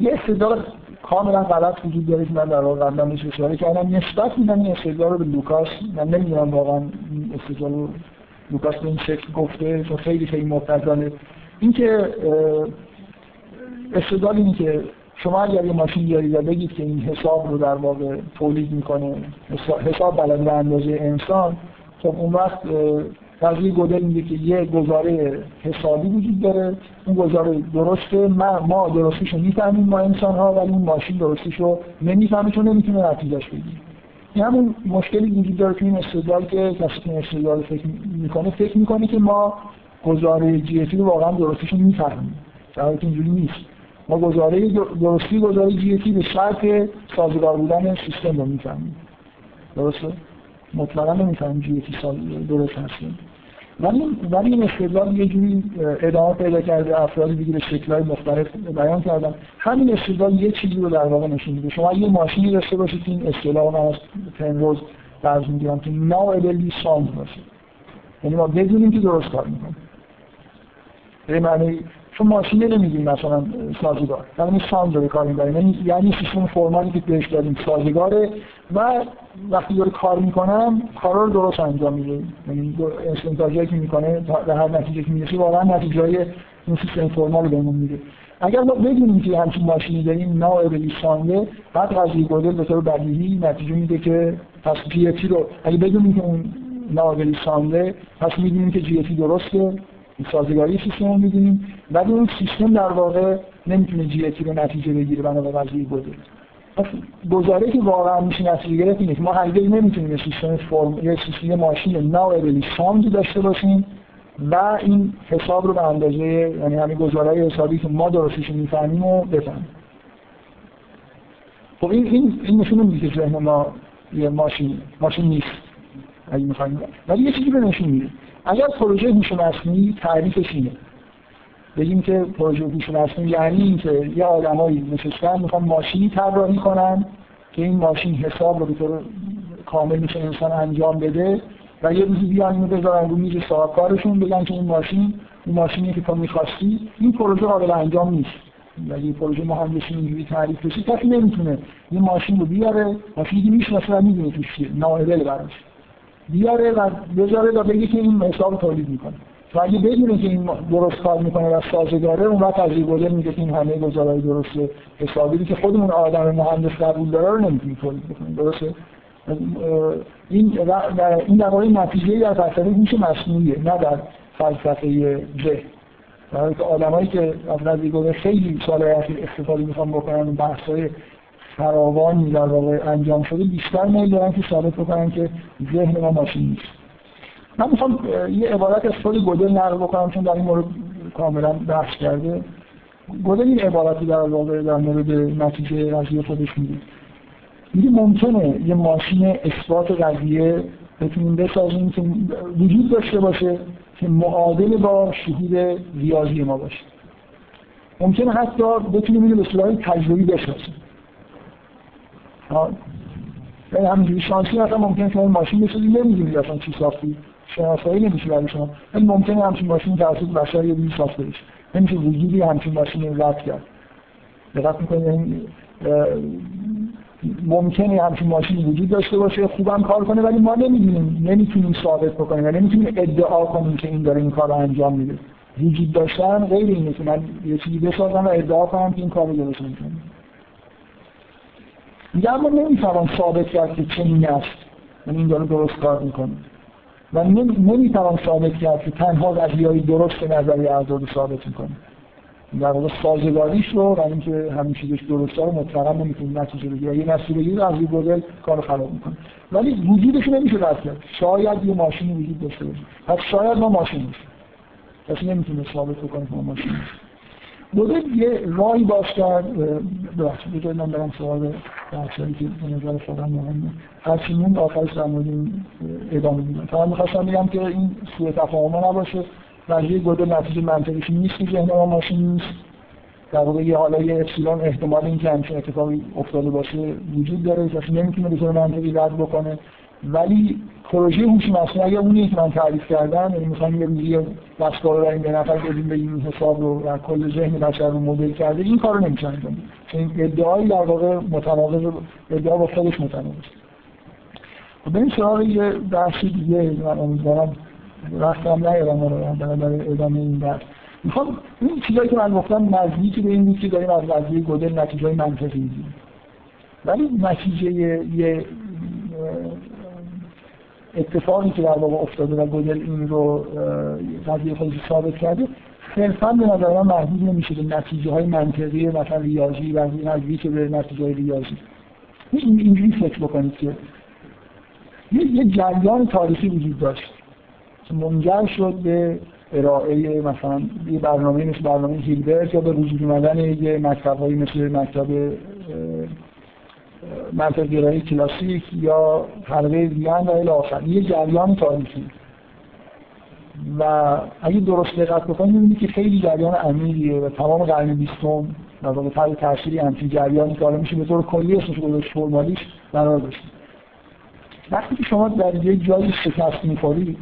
یه استدلال کاملا غلط وجود داره که من در واقع قبلا بهش اشاره کردم. نسبت میدم این استدلال رو به لوکاس من نمی‌دونم واقعا این استدلال رو لوکاس به این شکل گفته چون خیلی خیلی مبتذله. اینکه استدلال اینه که شما اگر یه ماشین بیارید و بگید که این حساب رو در واقع تولید می‌کنه حساب بلد به اندازه انسان خب اون وقت قضیه گودل میگه که یه گزاره حسابی وجود داره. اون گزاره درسته. ما, ما درستیش رو می‌فهمیم ما انسان ها ولی اون ماشین درستیش رو نمی‌فهمه چون نمی‌تونه نتیجهش بگیره. این همون مشکلی وجود داره که این استدلال که کسی که استدلال فکر می‌کنه فکر می‌کنه که ما گزاره جی رو واقعا درستیش رو می‌فهمیم. در حالی که اینجوری نیست. ما گزاره درستی گزاره جی به شرط سازگار بودن سیستم رو می‌فهمیم. درسته؟ مطلقا نمی‌فهمیم جی درست هستیم ولی ولی این استدلال یه جوری ادامه پیدا کرده افرادی دیگه به شکل‌های مختلف بیان کردن. همین استدلال یه چیزی رو در واقع نشون میده. شما یه ماشینی داشته باشید این اصطلاح من از پنروز درز می‌گیرم که ناابلی ساند باشه. یعنی ما بدونیم که درست کار می‌کنه. به معنی چون ماشین نمیگیم مثلا سازگار. یعنی ساند رو کار می‌بریم. یعنی یعنی سیستم فرمالی که بهش دادیم سازگاره و وقتی داره کار می‌کنم کارا رو درست انجام میده. یعنی استنتاجی که می‌کنه در هر نتیجه که می‌رسه واقعا نتیجه این سیستم فرمال رو بهمون میده. اگر ما بدونیم که همچین ماشینی داریم نائب سانده بعد قضیه گودل به طور بدیهی نتیجه میده که پس جی رو اگه بدونیم که اون نائب سانده پس می‌دونیم که جی درسته. سازگاری سیستم رو می‌دونیم. ولی اون سیستم در واقع نمی‌تونه جی رو نتیجه بگیره بنا به قضیه گودل گزاره که واقعا میشه نتیجه گرفت اینه ما هرگز نمی‌تونیم یه سیستم فرم یه سیستم ماشین ناقابل ساند داشته باشیم و این حساب رو به اندازه یعنی همین گزاره حسابی که ما درستش می‌فهمیم و بفهمیم. خب این این این نشون میده که ما یه ماشین ماشین نیست. اگه می‌خوایم. ولی یه چیزی به نشون میده. اگر پروژه هوش مصنوعی تعریفش اینه. بگیم که پروژه هوش مصنوعی یعنی اینکه یه آدمایی نشستن می‌خوان ماشینی طراحی کنن که این ماشین حساب رو به طور کامل میشه انسان انجام بده و یه روزی بیان اینو بذارن رو میز صاحبکارشون بگن که این ماشین این ماشینی که تو می‌خواستی. این پروژه قابل انجام نیست. و یه پروژه مهندسی اینجوری تعریف بشه کسی نمی‌تونه یه ماشین رو بیاره ماشینی می‌شناسه و می‌دونه توش چیه. ناقبل براش. بیاره و بذاره و بگه که این حساب تولید می‌کنه. و اگه بدونه که این درست کار می‌کنه و سازگاره اون وقت از گذر میگه که این همه گزارای درست حسابی که خودمون آدم مهندس قبول داره رو نمی‌تونیم تولید بکنیم. درسته؟ این در این در واقع نتیجه در فلسفه هوش مصنوعیه نه در فلسفه ذهن. در حالی که آدمایی که از نزدیک خیلی سال اخیر استفاده می‌خوان بکنن بحث‌های فراوانی در واقع انجام شده بیشتر میل دارن که ثابت بکنن که ذهن ما ماشین نیست. من می‌خوام یه عبارت از خود گودل نقل بکنم چون در این مورد کاملا بحث کرده. گودل این عبارتی در واقع در مورد نتیجه قضیه خودش میده میگه ممکنه یه ماشین اثبات قضیه بتونیم بسازیم که وجود داشته باشه که معادل با شهود ریاضی ما باشه. ممکنه حتی بتونیم اینو به صورت تجربی یعنی همینجوری شانسی مثلا ممکنه شما ماشین بسازی نمی‌دونید اصلا چی ساختی. شناسایی نمیشه برای شما. ولی ممکنه همچین ماشین توسط بشر یه روزی ساخته بشه. نمیشه وجودی همچین ماشین رد کرد. دقت می‌کنید یعنی ممکنه همچین ماشینی وجود داشته باشه خوبم کار کنه ولی ما نمی‌دونیم نمی‌تونیم ثابت بکنیم و نمی‌تونیم ادعا کنیم که این داره این کار رو انجام میده. وجود داشتن غیر اینه که من یه چیزی بسازم و ادعا کنم که این کار رو درست می‌کنه. میگه اما نمی‌توان ثابت کرد که چنین است. یعنی این داره درست کار می‌کنه. و نمی‌توان ثابت کرد که تنها قضیه‌ای درست نظری اعداد ثابت می‌کنه. در واقع سازگاریش رو و اینکه همین چیزش درسته رو مطلقا نمی‌تونیم نتیجه بگیره یه نتیجه بگیره از این مدل کارو خراب می‌کنه. ولی وجودش نمیشه رد کرد. شاید یه ماشینی وجود داشته باشه. پس شاید ما ماشین نیست کسی نمی‌تونه ثابت بکنه که ما ماشین نیست مدل یه راهی باز کرد ببخشید بذارید من برم سوال بحثایی که به نظر خودم مهمه. هرچی موند آخرش در مورد ادامه میدم فقط می‌خواستم بگم که این سوء تفاهم نباشه. ولی گودل نتیجه منطقیش نیست که ذهن ما ماشین نیست. در واقع یه حالا یه اپسیلون احتمال اینکه همچین اتفاقی افتاده باشه وجود داره. کسی نمی‌تونه به طور منطقی رد بکنه. ولی پروژه هوش مصنوعی اگر اونی که من تعریف کردم. یعنی می‌خوایم یه روزی دستگاه رو بریم به نفر بدیم به این حساب رو و کل ذهن بشر رو مدل کرده. این کارو نمیشه انجام این ادعایی در واقع متناقض ادعا با خودش متناقض. خب بریم سراغ یه بحث دیگه. من امیدوارم وقتم نیارم رو برای ادامه این بحث. می‌خوام این چیزایی که من گفتم نزدیکی به این بود که داریم از قضیه گودل نتیجه منطقی می‌گیریم. ولی نتیجه یه اتفاقی که در واقع افتاده و گودل این رو قضیه خودش ثابت کرده صرفا به نظر من محدود نمیشه به نتیجه های منطقی مثلا ریاضی و نزدیک به نتیجه های ریاضی اینجوری فکر بکنید که یه جریان تاریخی وجود داشت که منجر شد به ارائه مثلا یه برنامه مثل برنامه هیلبرت یا به وجود اومدن یه مکتب مثل مکتب منطق گرایی کلاسیک یا حلقه وین و الی آخر. یه جریان تاریخی. و اگه درست دقت بکنید می‌بینید که خیلی جریان عمیقیه و تمام قرن بیستم در واقع تحت تاثیر همچین جریانی که حالا میشه به طور کلی اسمش گذاشت فرمالیش قرار داشت. وقتی که شما در یه جایی شکست می‌خورید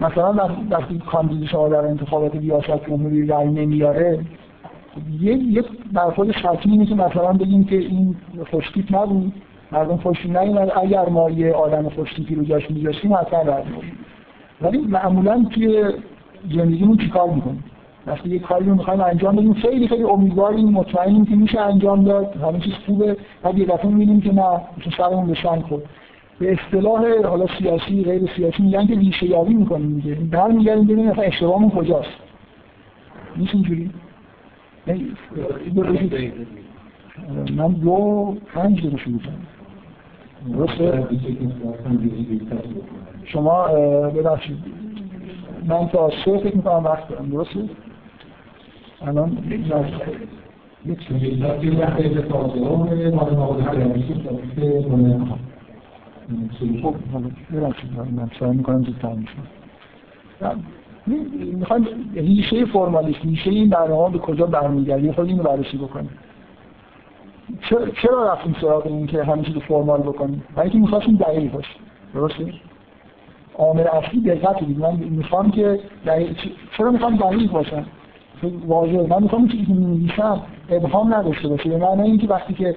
مثلا وقتی کاندید شما در انتخابات ریاست جمهوری رأی نمیاره یه یه در خود شرطی اینه که مثلا بگیم که این خوشتیپ نبود مردم خوشی نیومد. اگر ما یه آدم خوشتیپی رو جاش میذاشتیم حتما رد ولی معمولا توی زندگیمون چیکار می‌کنیم؟ وقتی یه کاری رو می‌خوایم انجام بدیم خیلی خیلی امیدواریم مطمئنیم که میشه انجام داد. همه چیز خوبه. بعد یه دفعه می‌بینیم که نه مثل سرمون به شنگ خورد. به اصطلاح حالا سیاسی غیر سیاسی میگن که ریشه یابی می‌کنیم دیگه. برمیگردیم ببینیم مثلا اشتباهمون کجاست. نیست اینجوری من دو پنج دقیقه شروع درسته شما ببخشید. من تا سه فکر می‌کنم وقت دارم. درسته؟ الان خب من سعی می‌کنم زودتر میشم می‌خوایم ریشه فرمالیست ریشه این برنامه به کجا برمیگرده؟ خود اینو بررسی بکنیم. چرا رفتیم سراغ این که همه چیز فرمال بکنیم؟ برای اینکه می‌خواستیم دقیق باشه درسته؟ عامل اصلی دقت دید من می‌خوام که دقیق چرا می‌خوام دقیق باشم؟ واضحه من می‌خوام چیزی که می‌نویسم ابهام نداشته باشه. به معنی اینکه وقتی که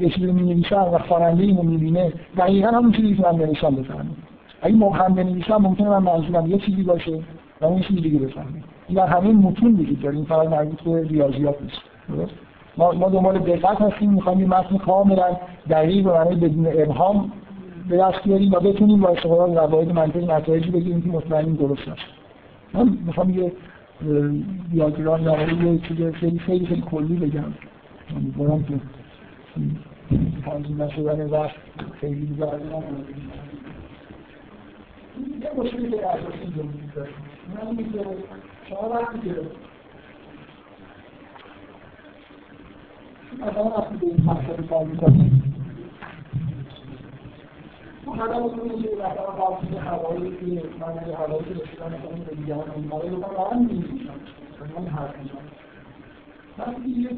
یه چیزی رو می‌نویسم و خواننده اینو می‌بینه دقیقاً همون چیزی که من نوشتم بفهمه اگه مبهم بنویسم ممکنه من منظورم یه چیزی باشه و اون چیزی دیگه بفهمه. این در همه متون وجود داره. فقط مربوط به ریاضیات نیست. ما ما دنبال دقت هستیم. می‌خوایم یه متن کاملا دقیق و معنی بدون ابهام به دست بیاریم و بتونیم با استفاده از قواعد منطقی نتایجی بگیریم که مطمئنیم درست است. من می‌خوام یه دیاگرام یا یه چیز خیلی خیلی خیلی کلی بگم. امیدوارم که تنظیم نشدن وقت خیلی دیگه یه مشکلی که اساسی زندگی داریم اونم اینه که شما وقتی که مثلا وقتی به این مقصد کار می‌کنید هدفتون اینه که مثلا قابل هوایی که من هوایی که رسیدن مثلا به دیگران این برای بکنم دارم می‌نویسم من حرف می‌زنم وقتی یه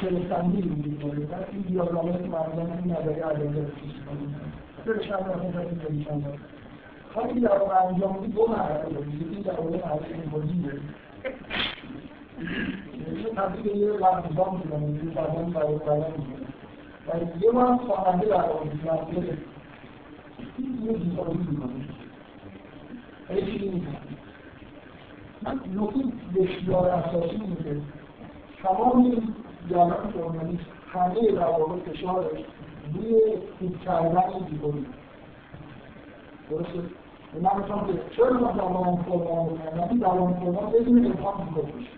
فرستندی رو می‌کنه وقتی که معمولا این نظری عدالت چیز کنیم فرش هم رفت این کاری در واقع انجام دو مرحله داره یکی در واقع مرحله انگوزیه یه تبدیل یه لحظان می‌کنه یه زبان واقع بدن می‌کنه و یه بار خواننده در واقع می‌کنه این یه دیزایی می‌کنه هیچی نمی‌کنه من نکته بسیار اساسی اینه که تمام این جریان ژورنالیست همه در واقع فشارش روی خوب کردن دیگری درسته؟ من می‌خوام که چرا ما زبان بکنم یعنی زبان فرمان بدون الهام دیگه بشه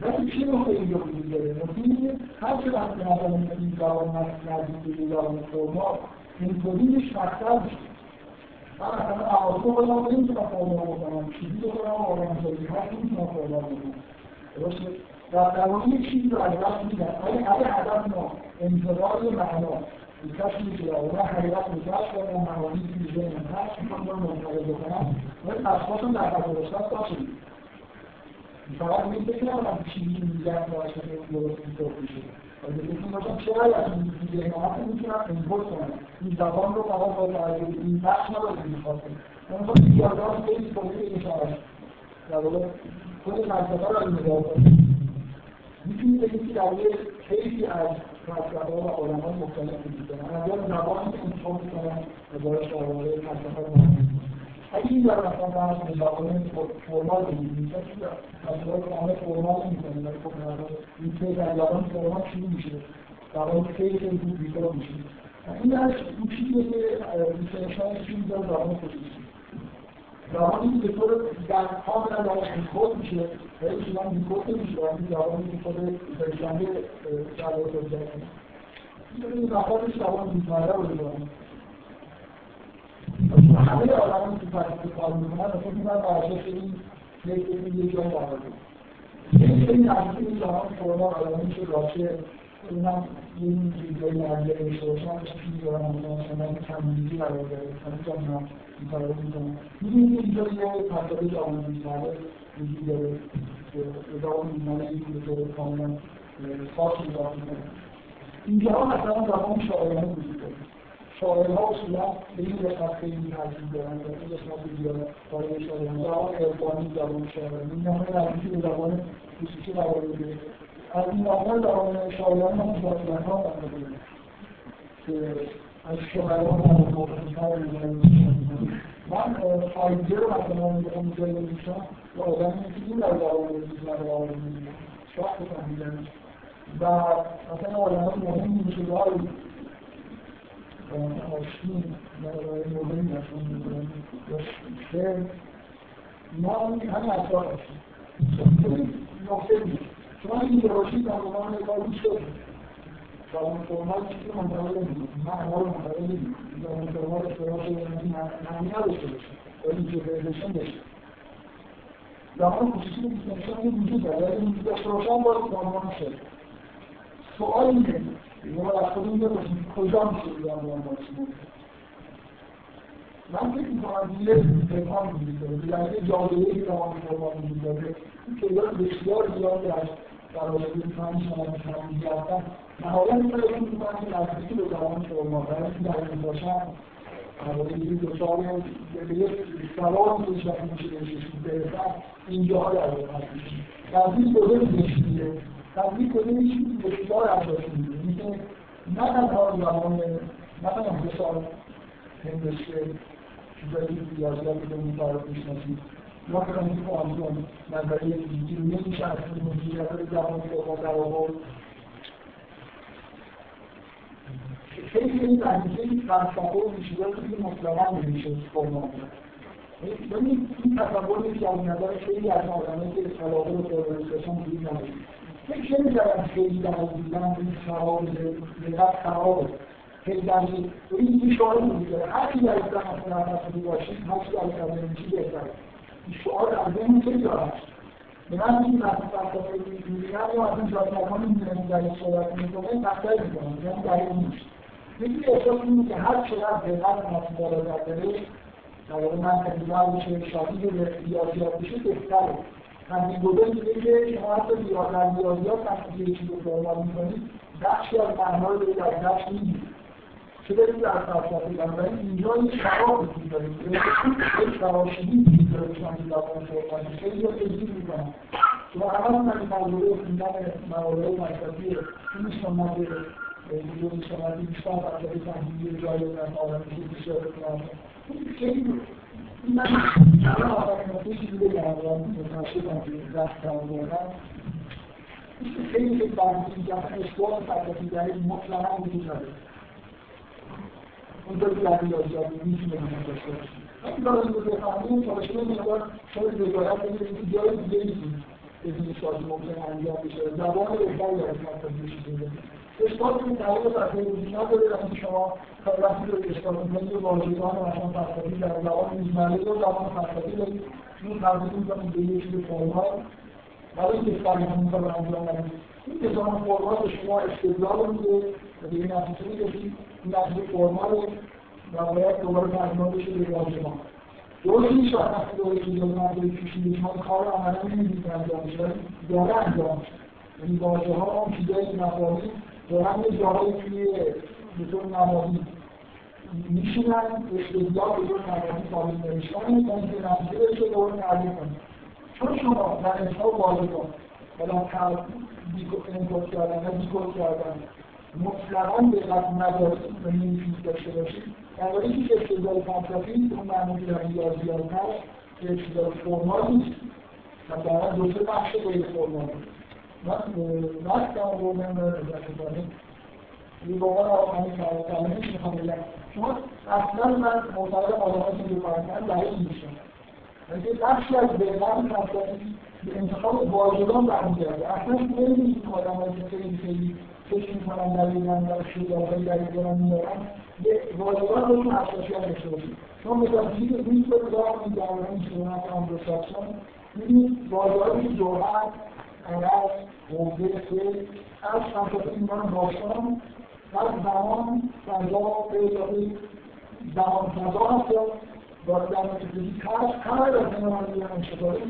ولی چی نقطه اینجا وجود داره؟ نقطه اینه هر چه وقت نظر این زبان نزدیک به زبان فرمان اینطوریش مقصد میشه من اصلا اعاصم خودم نمی‌تونم فرمان بکنم چیزی رو خودم آرام نمی‌تونم فرمان بکنم در واقع چیزی رو از دست میدن ولی اگه هدف ما انتقال معنا کسی میشه اون حقیقت که می‌خوام رو منتقل بکنم ولی اساسم در تدارستان باشه فقط که نمونم چیزی که میگن باشه درست میتوب میشه بکنم باشم چرا از این کنم این زبان رو با تعریف این بخش نباید می‌خواد کنم من می‌خوام دیگرگاه خیلی کنید این شاید در رو بگید که در یه از فلسفه و آدم‌های مختلف وجود دارن. از یاد زبانی که انتخاب می‌کنن ازای شاعرانه فلسفه رو اگه این در مثلا بحث مزاقونه فرمال بگیریم که رو همه فرمال می‌کنن ولی خب این کیف از زبان فرمال میشه؟ زبان کیف این بیتر میشه. این از اون چیزیه که ریسرچان چیزی داره زبان خصوصی زمانی که به طور در کاملا در انکود میشه. و هیچ من انکود نمیشه. و این زمانی که خود فرشنده جلوه رو جلوه این مقامش زمان بیتمره رو دارم همه آدمان که فلسفه کار می‌کنن اصلا می‌کنن ارزش این یک یه جای قرار بدن این از این زمان کرونا آدمی که راشه. اونم این چیزایی مرجع داشته باشن چیزی دارن مثلا داره این کارا رو می‌کنن می‌دونید اینجا یه پرتابه جامعه وجود داره که ادامه می‌زنه این به طور کاملا خاص نگاه می‌کنه اینجا مثلا زبان شاعرانه وجود داره شاعرها اصولا به این قسمت خیلی ترجیح دارن در این قسمت دیگران کارهای شاعرانه زبان عرفانی زبان شاعرانه این نامه نزدیکی به زبان خصوصی قرار بگیره از این نامه زبان شاعرانه هم باطلن ها قرار که از شاعران هم موقعیتر من فایده رو مثلا میگم جلو میشم و آدمی که این در زبان روزمره قرار می‌گیره شاخ فهمیدن و مثلا آدم های مهم میشه داری آشین برای مدلی نشون میدن یا شعر ما همین اطلاع هستیم نقطه نیست شما این در زمان کاری شد زمان فرمال چیزی منتقل نمید معنا رو منتقل نمید زمان فرمال اختلاف معنی نداشته باشه ولی اینکه فعلشن داشته زمان خصوصی که بیسنشن یه وجود داره ولی وجود باشن باید زمان شد سوال اینه ما از خودمون بپرسیم کجا میشه زمان باشه من فکر می‌کنم یه پیغام وجود داره یعنی یه جادویی که زمان فرمال وجود داره این تعداد بسیار زیادی در واقع پنج سال تمام هستن نهایت این رو می‌کنن که نزدیکی به زمان فرمال برای اینکه در این باشن یه دچار به یک که شاید میشه بهش برسن اینجاها در واقع هست نزدیک کجا میشه تبلیغ کنه یه نه تنها زمان نه تنها مثال هندسه چیزایی ریاضیات رو متعارف می‌شناسید ما کنم که آنجان نظریه رو نمیشه از این مدیریت زمان فرما در آورد خیلی این اندیشه این فلسفه و چیزایی که مطلقا نمیشه فرما ببینید این تصور نیست که از نظر خیلی از آدمایی که علاقه رو فرمانیستشان وجود نداره فکر نمی‌کردم خیلی در دیدن این خراب لغت خرابه خیلی در این شعار وجود داره هر کی در مثلا نفسی باشید هر کی در بهتره شعار در ذهن خیلی داره به من این فلسفه می‌بینم یا از این جاکرمان می‌بینم در این صحبت می‌کنه مقصد می‌کنم یعنی در این نیست. یکی احساس که هر چقدر دقت نفسی بالاتر داره در واقع من تقریبا میشه شاهد ریاضیات بشه بهتره. همین گذاری میگه که شما حتی در ریاضیات وقتی یه چیز رو فرمال می‌کنید بخشی از رو از بخش می‌گیرید چه دارید در فلسفه بنابراین اینجا این شراب وجود داره. یک شراشیدی وجود داره. که شما زبان فرمال خیلی ها تجدید می‌کنن شما همه من این موضوع خوندن موارد مذهبی این سنت وجود سنتی بیشتر فلسفه تحلیلی جای در آرامشی بسیار خیلی من الان آخرین متاسفم که رفت کردم. خیلی که در وجود نداره اونجا که در ریاضیات می‌تونه همون داشته باشه. وقتی دارم رو بفهمیم مقدار شاید رضایت بگیریم جای دیگه نیستیم بدون سازی ممکن انجام بشه. زبان بهتری از مطلب چیزی اشکال این تعریف وجود نداره وقتی شما وقتی رو اشکال می‌کنید واژگان مثلا فلسفی در زبان روزمره یا زبان فلسفی دارید اون تبدیل می‌کنید به یه چیز فرمال برای اینکه فرمون رو انجام این فرمال به شما استدلال میده و به این این نتیجه فرمال و باید دوباره ترجمه بشه به واژگان درست نیست وقتی دوره که من به کشید شما کار رو عملا نمی‌دید انجام بشه داره انجام میشه. یعنی واژه ها اون چیزایی که مفاهیم دارن یه جاهایی توی به طور نمادی میشینن استدلال به طور نمادی قابل نوشتن می‌کنن که نتیجه بشه دوباره تعریف کنید چون شما در انتخاب واژه ها در انکار کردن و دیکور کردن مطلقا به قد ندارید و نمی‌تونید داشته باشید بنابراین هیچ استدلال فلسفی اون معنی که در ریاضیات هست که استدلال فرمال نیست. و در دو سه بخش غیر فرمال وقت نمی‌دونه این به عنوان آقایی کلمه می‌خوام بگم. شما اصلا من معتقد آدمایی که بکنن ضعیف میشن اینکه بخشی از بهتر فلسفی به انتخاب واژگان برمیگرده. اصلا خیلی آدمایی که خیلی خیلی فکر می‌کنن دلیلن و شجاعی دلیلن میارن به واژگان رو تو حساسیت داشته باشید شما مثلا چیزی که روی تو دارم این سنت آنگلوساکسون می‌بینید واژه‌هایی که جرأت عرض حوزه فکر از فلسفه ایمان باستان از زمان فضا پیدایی زمان فضا هست وارد در متفیزیک هست همه از این رو دیگه استفاده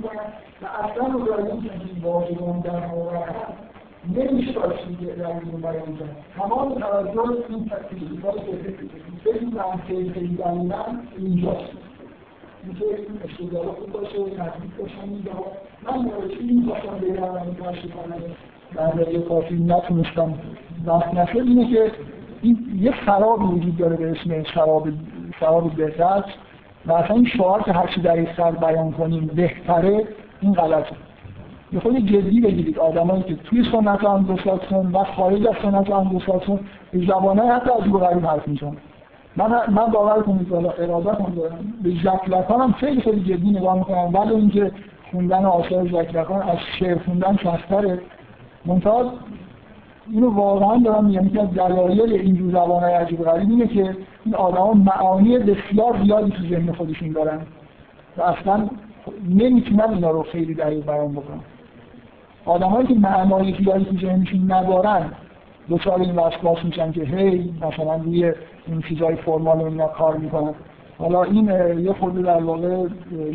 و اصلا رو این که این واژگان در موقع هست. نمیشه که در این بیان کرد تمام توجه این که فکر منطقی خیلی دقیقا اینجاست. اینکه این استدلال خوب باشه نزدیک باشه اینجا. من موردی این و این متاسفانه در یه کافی نتونستم. وقت نشد. اینه که این یه شرابی وجود داره به اسم شراب شراب بهتر. و اصلا این شعار که هرچی در این سر بیان کنیم بهتره این غلطه. یه خورده جدی بگیرید. آدمایی که توی سنت آنگلوساکسون و خارج از سنت آنگلوساکسون به زبانهای عجیب غریب حرف می‌زنن. من من باور کنید حالا ارادت هم دارم. به ژاک لکان هم خیلی خیلی جدی نگاه می‌کنم. ولی اینکه خوندن آثار ژاک لکان از شعر خوندن سخت‌تره. منتها اینو واقعا دارم میگم. که از دلایل اینجور زبانهای عجیب غریب اینه که این آدما معانی بسیار زیادی تو ذهن خودشون دارن. و اصلا نمی‌تونن اینا رو خیلی دقیق بیان بکنن. آدمایی که معنای زیادی تو ذهنشون ندارن دچار این وسواس میشن که هی مثلا روی این چیزای فرمال اینا کار می‌کنن. حالا این یه خورده در واقع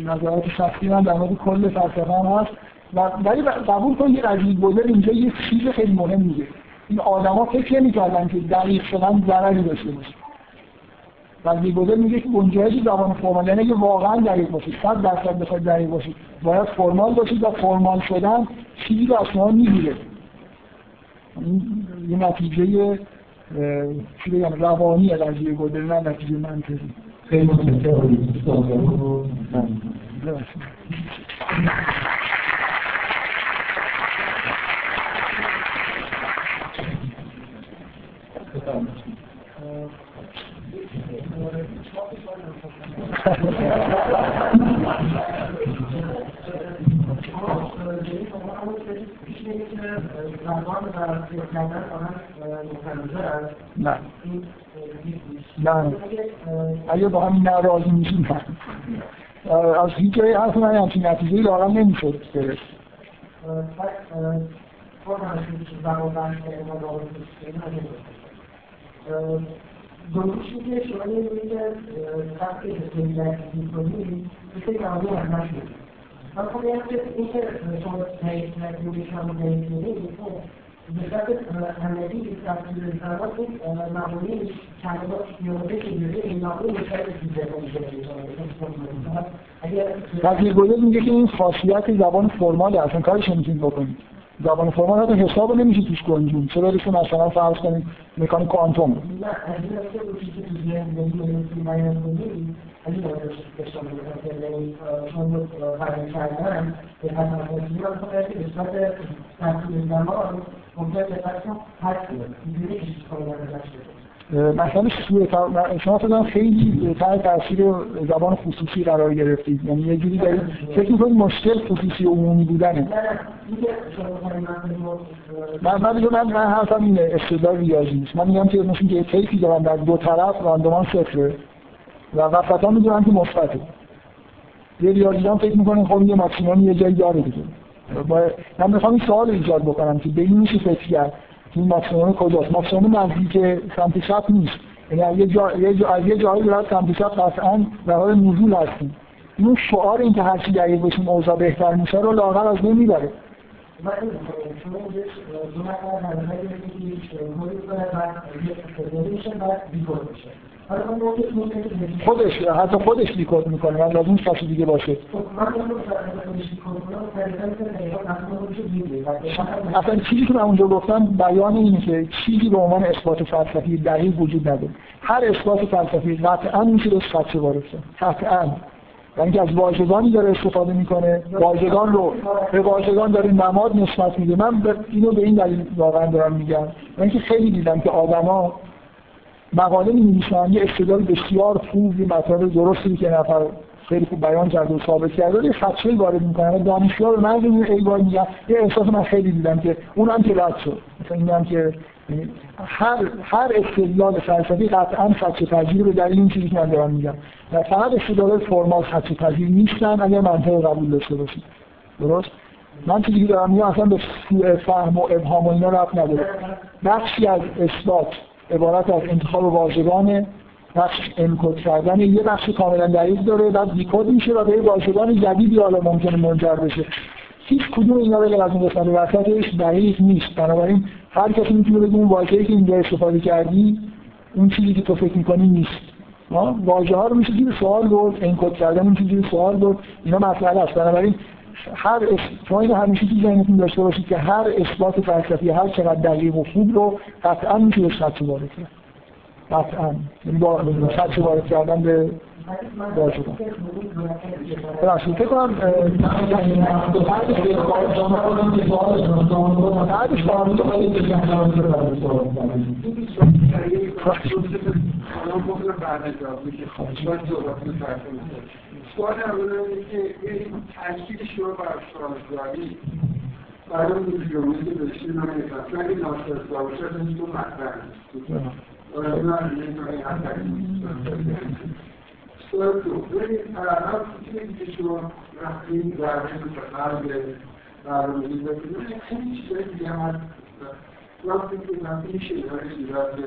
نظرات شخصی من در مورد کل فلسفه هم هست. و ولی قبول کن یه رجیل بودر اینجا یه چیز خیلی مهم میگه. این آدما فکر نمی‌کردن که دقیق شدن ضرری داشته باشه. رجیل بودر میگه که گنجایش زبان فرمال یعنی اگه واقعا دقیق باشید صد درصد بخواید دقیق باشید باید فرمال باشید و فرمال شدن چیزی رو از شما می‌گیره. یه نتیجه چی بگم روانی قضیه گلدر نه نتیجه منطقی. خیلی متشکرم. نه. نه اگه با هم نه. راضی میشیم از هیچ جای حرف من همچین نتیجه دارم نمی‌شد. گرفت دومیش که شما که وقتی که زندگی می‌کنید مثل که آنی هم نشد من خب یعنی که این که شما شما نمی‌دونید به صورت عملی تفسیر فرمان این مقوله کلمات یوده که دیده این به صورت تغییر گذار میگه که این خاصیت زبان فرمال اصلا کارش نمی‌تونید بکنید. زبان فرمان حتی حساب نمیشه توش گنجون چه برسه مثلا فرض کنید مکانیک کوانتوم مثلا شما فکر خیلی تحت تاثیر زبان خصوصی قرار گرفتید. یعنی یه جوری دارید فکر می‌کنید مشکل خصوصی عمومی بودنه. من من من من حرفم اینه استدلال ریاضی نیست. من میگم که مثلا که کیفی دارم در دو طرف راندمان صفره و وسطا می‌دونم که مثبته. یه ریاضیدان فکر می‌کنه خب یه ماکسیمم یه جایی داره دیگه. من می‌خوام این سوال ایجاد بکنم که به این میشه فکر کرد این ماکسیمم کجاست ماکسیمم نزدیک سمت چپ نیست یعنی از یه جا از یه جایی داره سمت چپ قطعا در حال نزول هستیم این شعار این که هر چی دقیق بشیم اوضاع بهتر میشه رو لاغر از بین می‌بره خودش حتی خودش دیکود می‌کنه من لازم کسی دیگه باشه. اصلا چیزی که من اونجا گفتم بیان اینه که چیزی به عنوان اثبات فلسفی دقیق وجود نداره. هر اثبات فلسفی قطعا میشه به خدشه وارد شد قطعا. یعنی که از واژگانی داره استفاده می‌کنه. واژگان رو به واژگان داره نماد نسبت میده. من اینو به این دلیل واقعا دارم میگم. من که خیلی دیدم که آدما مقاله می یه استدلال بسیار خوب یه مطالب درستی که نفر خیلی خوب بیان کرده و ثابت کرده یه خدشه وارد می‌کنن دانشجو به من این ای بار میگن یه احساس من خیلی دیدم که اونم که رد شد. مثلا اینم که هر هر استدلال فلسفی قطعا خدشه پذیر به دلیل این چیزی که من دارم میگم. و فقط استدلال فرمال خدشه پذیر نیستن اگر منطق قبول داشته باشید. درست؟ من چیزی که دارم میگم اصلا به فهم و ابهام و اینا رفت نداره. بخشی از اثبات عبارت از انتخاب واژگان بخش انکود کردن. یه بخش کاملا دقیق داره بعد دیکود میشه و به واژگان جدیدی حالا ممکنه منجر بشه. هیچ کدوم اینا به از اون قسمت وسطش دقیق نیست. بنابراین هر کسی می‌تونه بگه اون واژه‌ای که اینجا استفاده کردی اون چیزی که تو فکر می‌کنی نیست. واژه ها رو میشه زیر سوال برد. انکود کردن اون چیزی سوال برد. اینا مسئله است. بنابراین هر شما اینو همیشه تو ذهنتون داشته باشید که هر اثبات فلسفی هر چقدر دقیق و خوب رو قطعا میشه به شخص وارد کرد قطعا. یعنی با شخص وارد کردن به واژگان ببخشید فکر کنم بعدش سوال اول اینه که این تاکید شما بر شاهزادی برای اون جمعه که داشتیم من نمیفهم اگه ناشناس باشه این تو مطرح سوال دو. ببینید الان چیزی که شما رفتیم در به قلب برنامه‌ریزی بکنید خیلی چیزای دیگه هم هست. وقتی که من این شیرهای شیرات به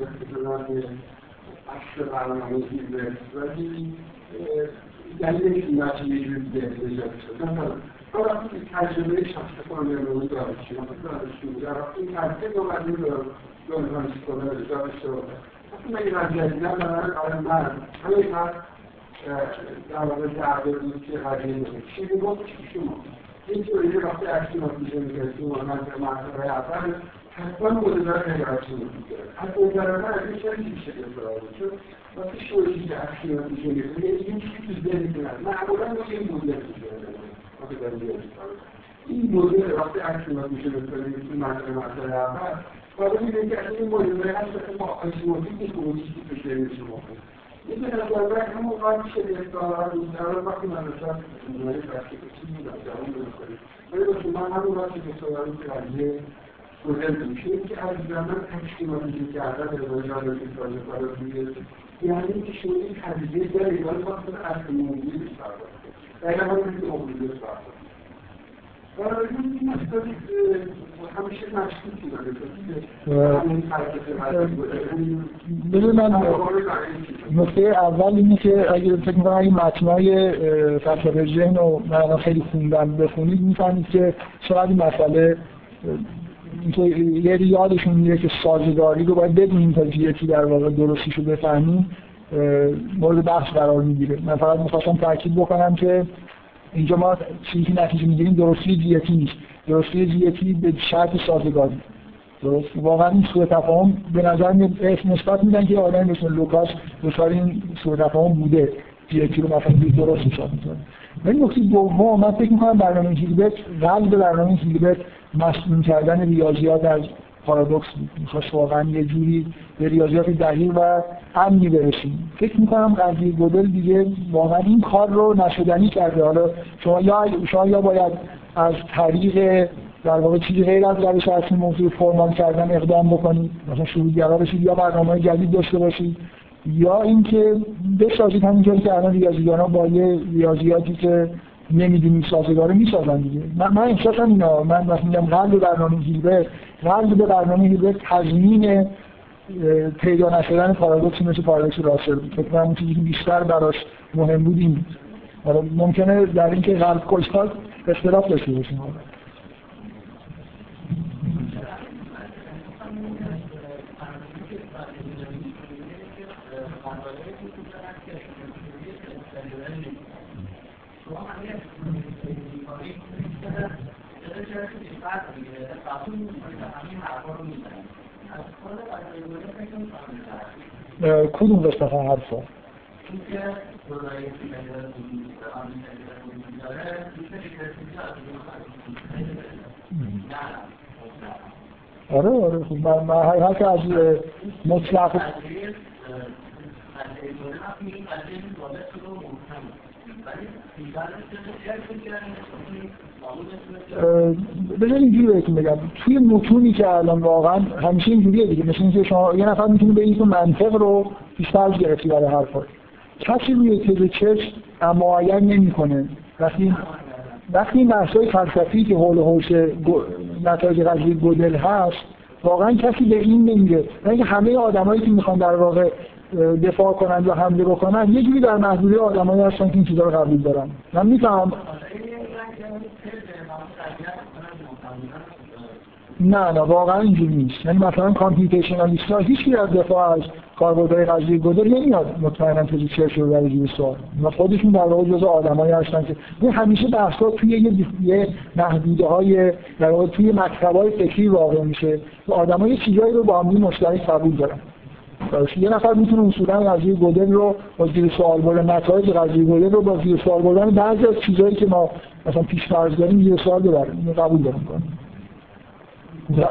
اصل برنامه‌ریزی ولی دلیل این بچه یه جوری به اجازه شد وقتی که تجربه شخص کنه رو در وقتی این تجربه رو بعد رو اجازه شد وقتی من این از جدیدن من آره من همه من در واقع درده بود که قضیه میگه چی می‌گفت؟ چی شما این توری وقتی اکسی ما پیش میگرسیم و من به مرتبه اول حتما مدلار نگرشون میگه حتی مدلار من از این شکل چون وقتی شوری ما پیش میگرسیم این چیزی تو ذهن معمولا ما این مدل میشه. این مدل وقتی ما پیش میگرسیم این مرتبه مرتبه اول بعد میگه که این مدل هست ما اسموتی که کنیشی پیش میگرسیم این به نظر من همون قایم میشه به اصطلاح روزنامه وقتی من رسم جمهوری فرقی که چی میدم در اون بکنیم ولی بسید من همون وقتی که که قضیه مدل میشه این که از زمان تشکیماتی کردن به وجه رو که سوال فرق میگه یعنی که شما این قضیه داری ولی وقتی اصل موضوعی بسید دقیقا همون که موضوعی بسید ببین من نکته اول اینه که اگر فکر می‌کنم اگه متنای فلسفه ذهن رو من خیلی خوندم بخونید می‌فهمید که چقدر این مسئله اینکه یه یادشون میره که سازگاری رو باید بدونیم تا جیتی در واقع درستیشو بفهمیم مورد بحث قرار می‌گیره. من فقط می‌خواستم تاکید بکنم که اینجا ما چیزی نتیجه می‌گیریم درستی جیتی نیست. درستی جیتی به شرط سازگاری. درست؟ واقعا این سوء تفاهم به نظر میاد نسبت میدن که آدم مثل لوکاس دچار این سوء تفاهم بوده. جیتی رو مثلا درست حساب می‌کنه. ولی نکته دوم من فکر می‌کنم برنامه هیلبرت قلب برنامه هیلبرت مسئول کردن ریاضیات از پارادوکس بود می‌خواست واقعا یه جوری به ریاضیات دقیق و امنی برسیم. فکر می‌کنم قضیه گودل دیگه واقعا این کار رو نشدنی کرده. حالا شما یا شما یا باید از طریق در واقع چیزی غیر از روش اصلی موضوع فرمان کردن اقدام بکنید مثلا شروعگرا بشید یا برنامه جدید داشته باشید. یا اینکه بسازید همینجوری که الان ریاضیدانا با یه ریاضیاتی که نمی‌دونیم سازگاره می‌سازن دیگه. من, من احساسم اینا من وقتی میگم قلب برنامه هیلبرت. قلب برنامه هیلبرت تضمین پیدا نشدن پارادوکسی مثل پارادوکس راسل فکر کنم چیزی که بیشتر براش مهم بود این ممکنه در اینکه قلب کجاست اختلاف داشته باشیم. کدوم قسمت حرفا آره آره خب من هر که از مطلق بذار اینجوری بهتون بگم. توی متونی که الان واقعا همیشه اینجوریه دیگه. مثل اینکه شما یه نفر می‌تونه به این منطق رو بیشتر گرفتی برای حرفا. کسی روی تز چشم معین نمی‌کنه. وقتی وقتی این بحثای فلسفی که حول حوش نتایج قضیه گودل هست واقعا کسی به این نمیگه. اینکه همه آدمایی که می‌خوان در واقع دفاع کنن یا حمله بکنن یه جوری در محدوده آدمایی هستن که این چیزا رو قبول دارن. من می‌فهمم. نه نه واقعا اینجوری نیست. یعنی مثلا کامپیوتیشنالیست ها هیچ از دفاع از کاربردهای قضیه گودل نمیاد مطمئنا توی چه شروع برای جوری سوال. و خودشون در واقع جزء آدمایی هستن که این همیشه بحثا توی یه یه محدوده های در واقع توی مکتبای فکری واقع میشه. و آدمای چیزایی رو با هم مشترک قبول دارن. یه نفر می‌تونه اصولا قضیه گودل رو با زیر سوال بردن نتایج قضیه گودل رو با زیر سوال بردن. بعضی از چیزایی که ما مثلا پیش فرض داریم زیر سوال ببریم. اینو قبول دارم. کنیم در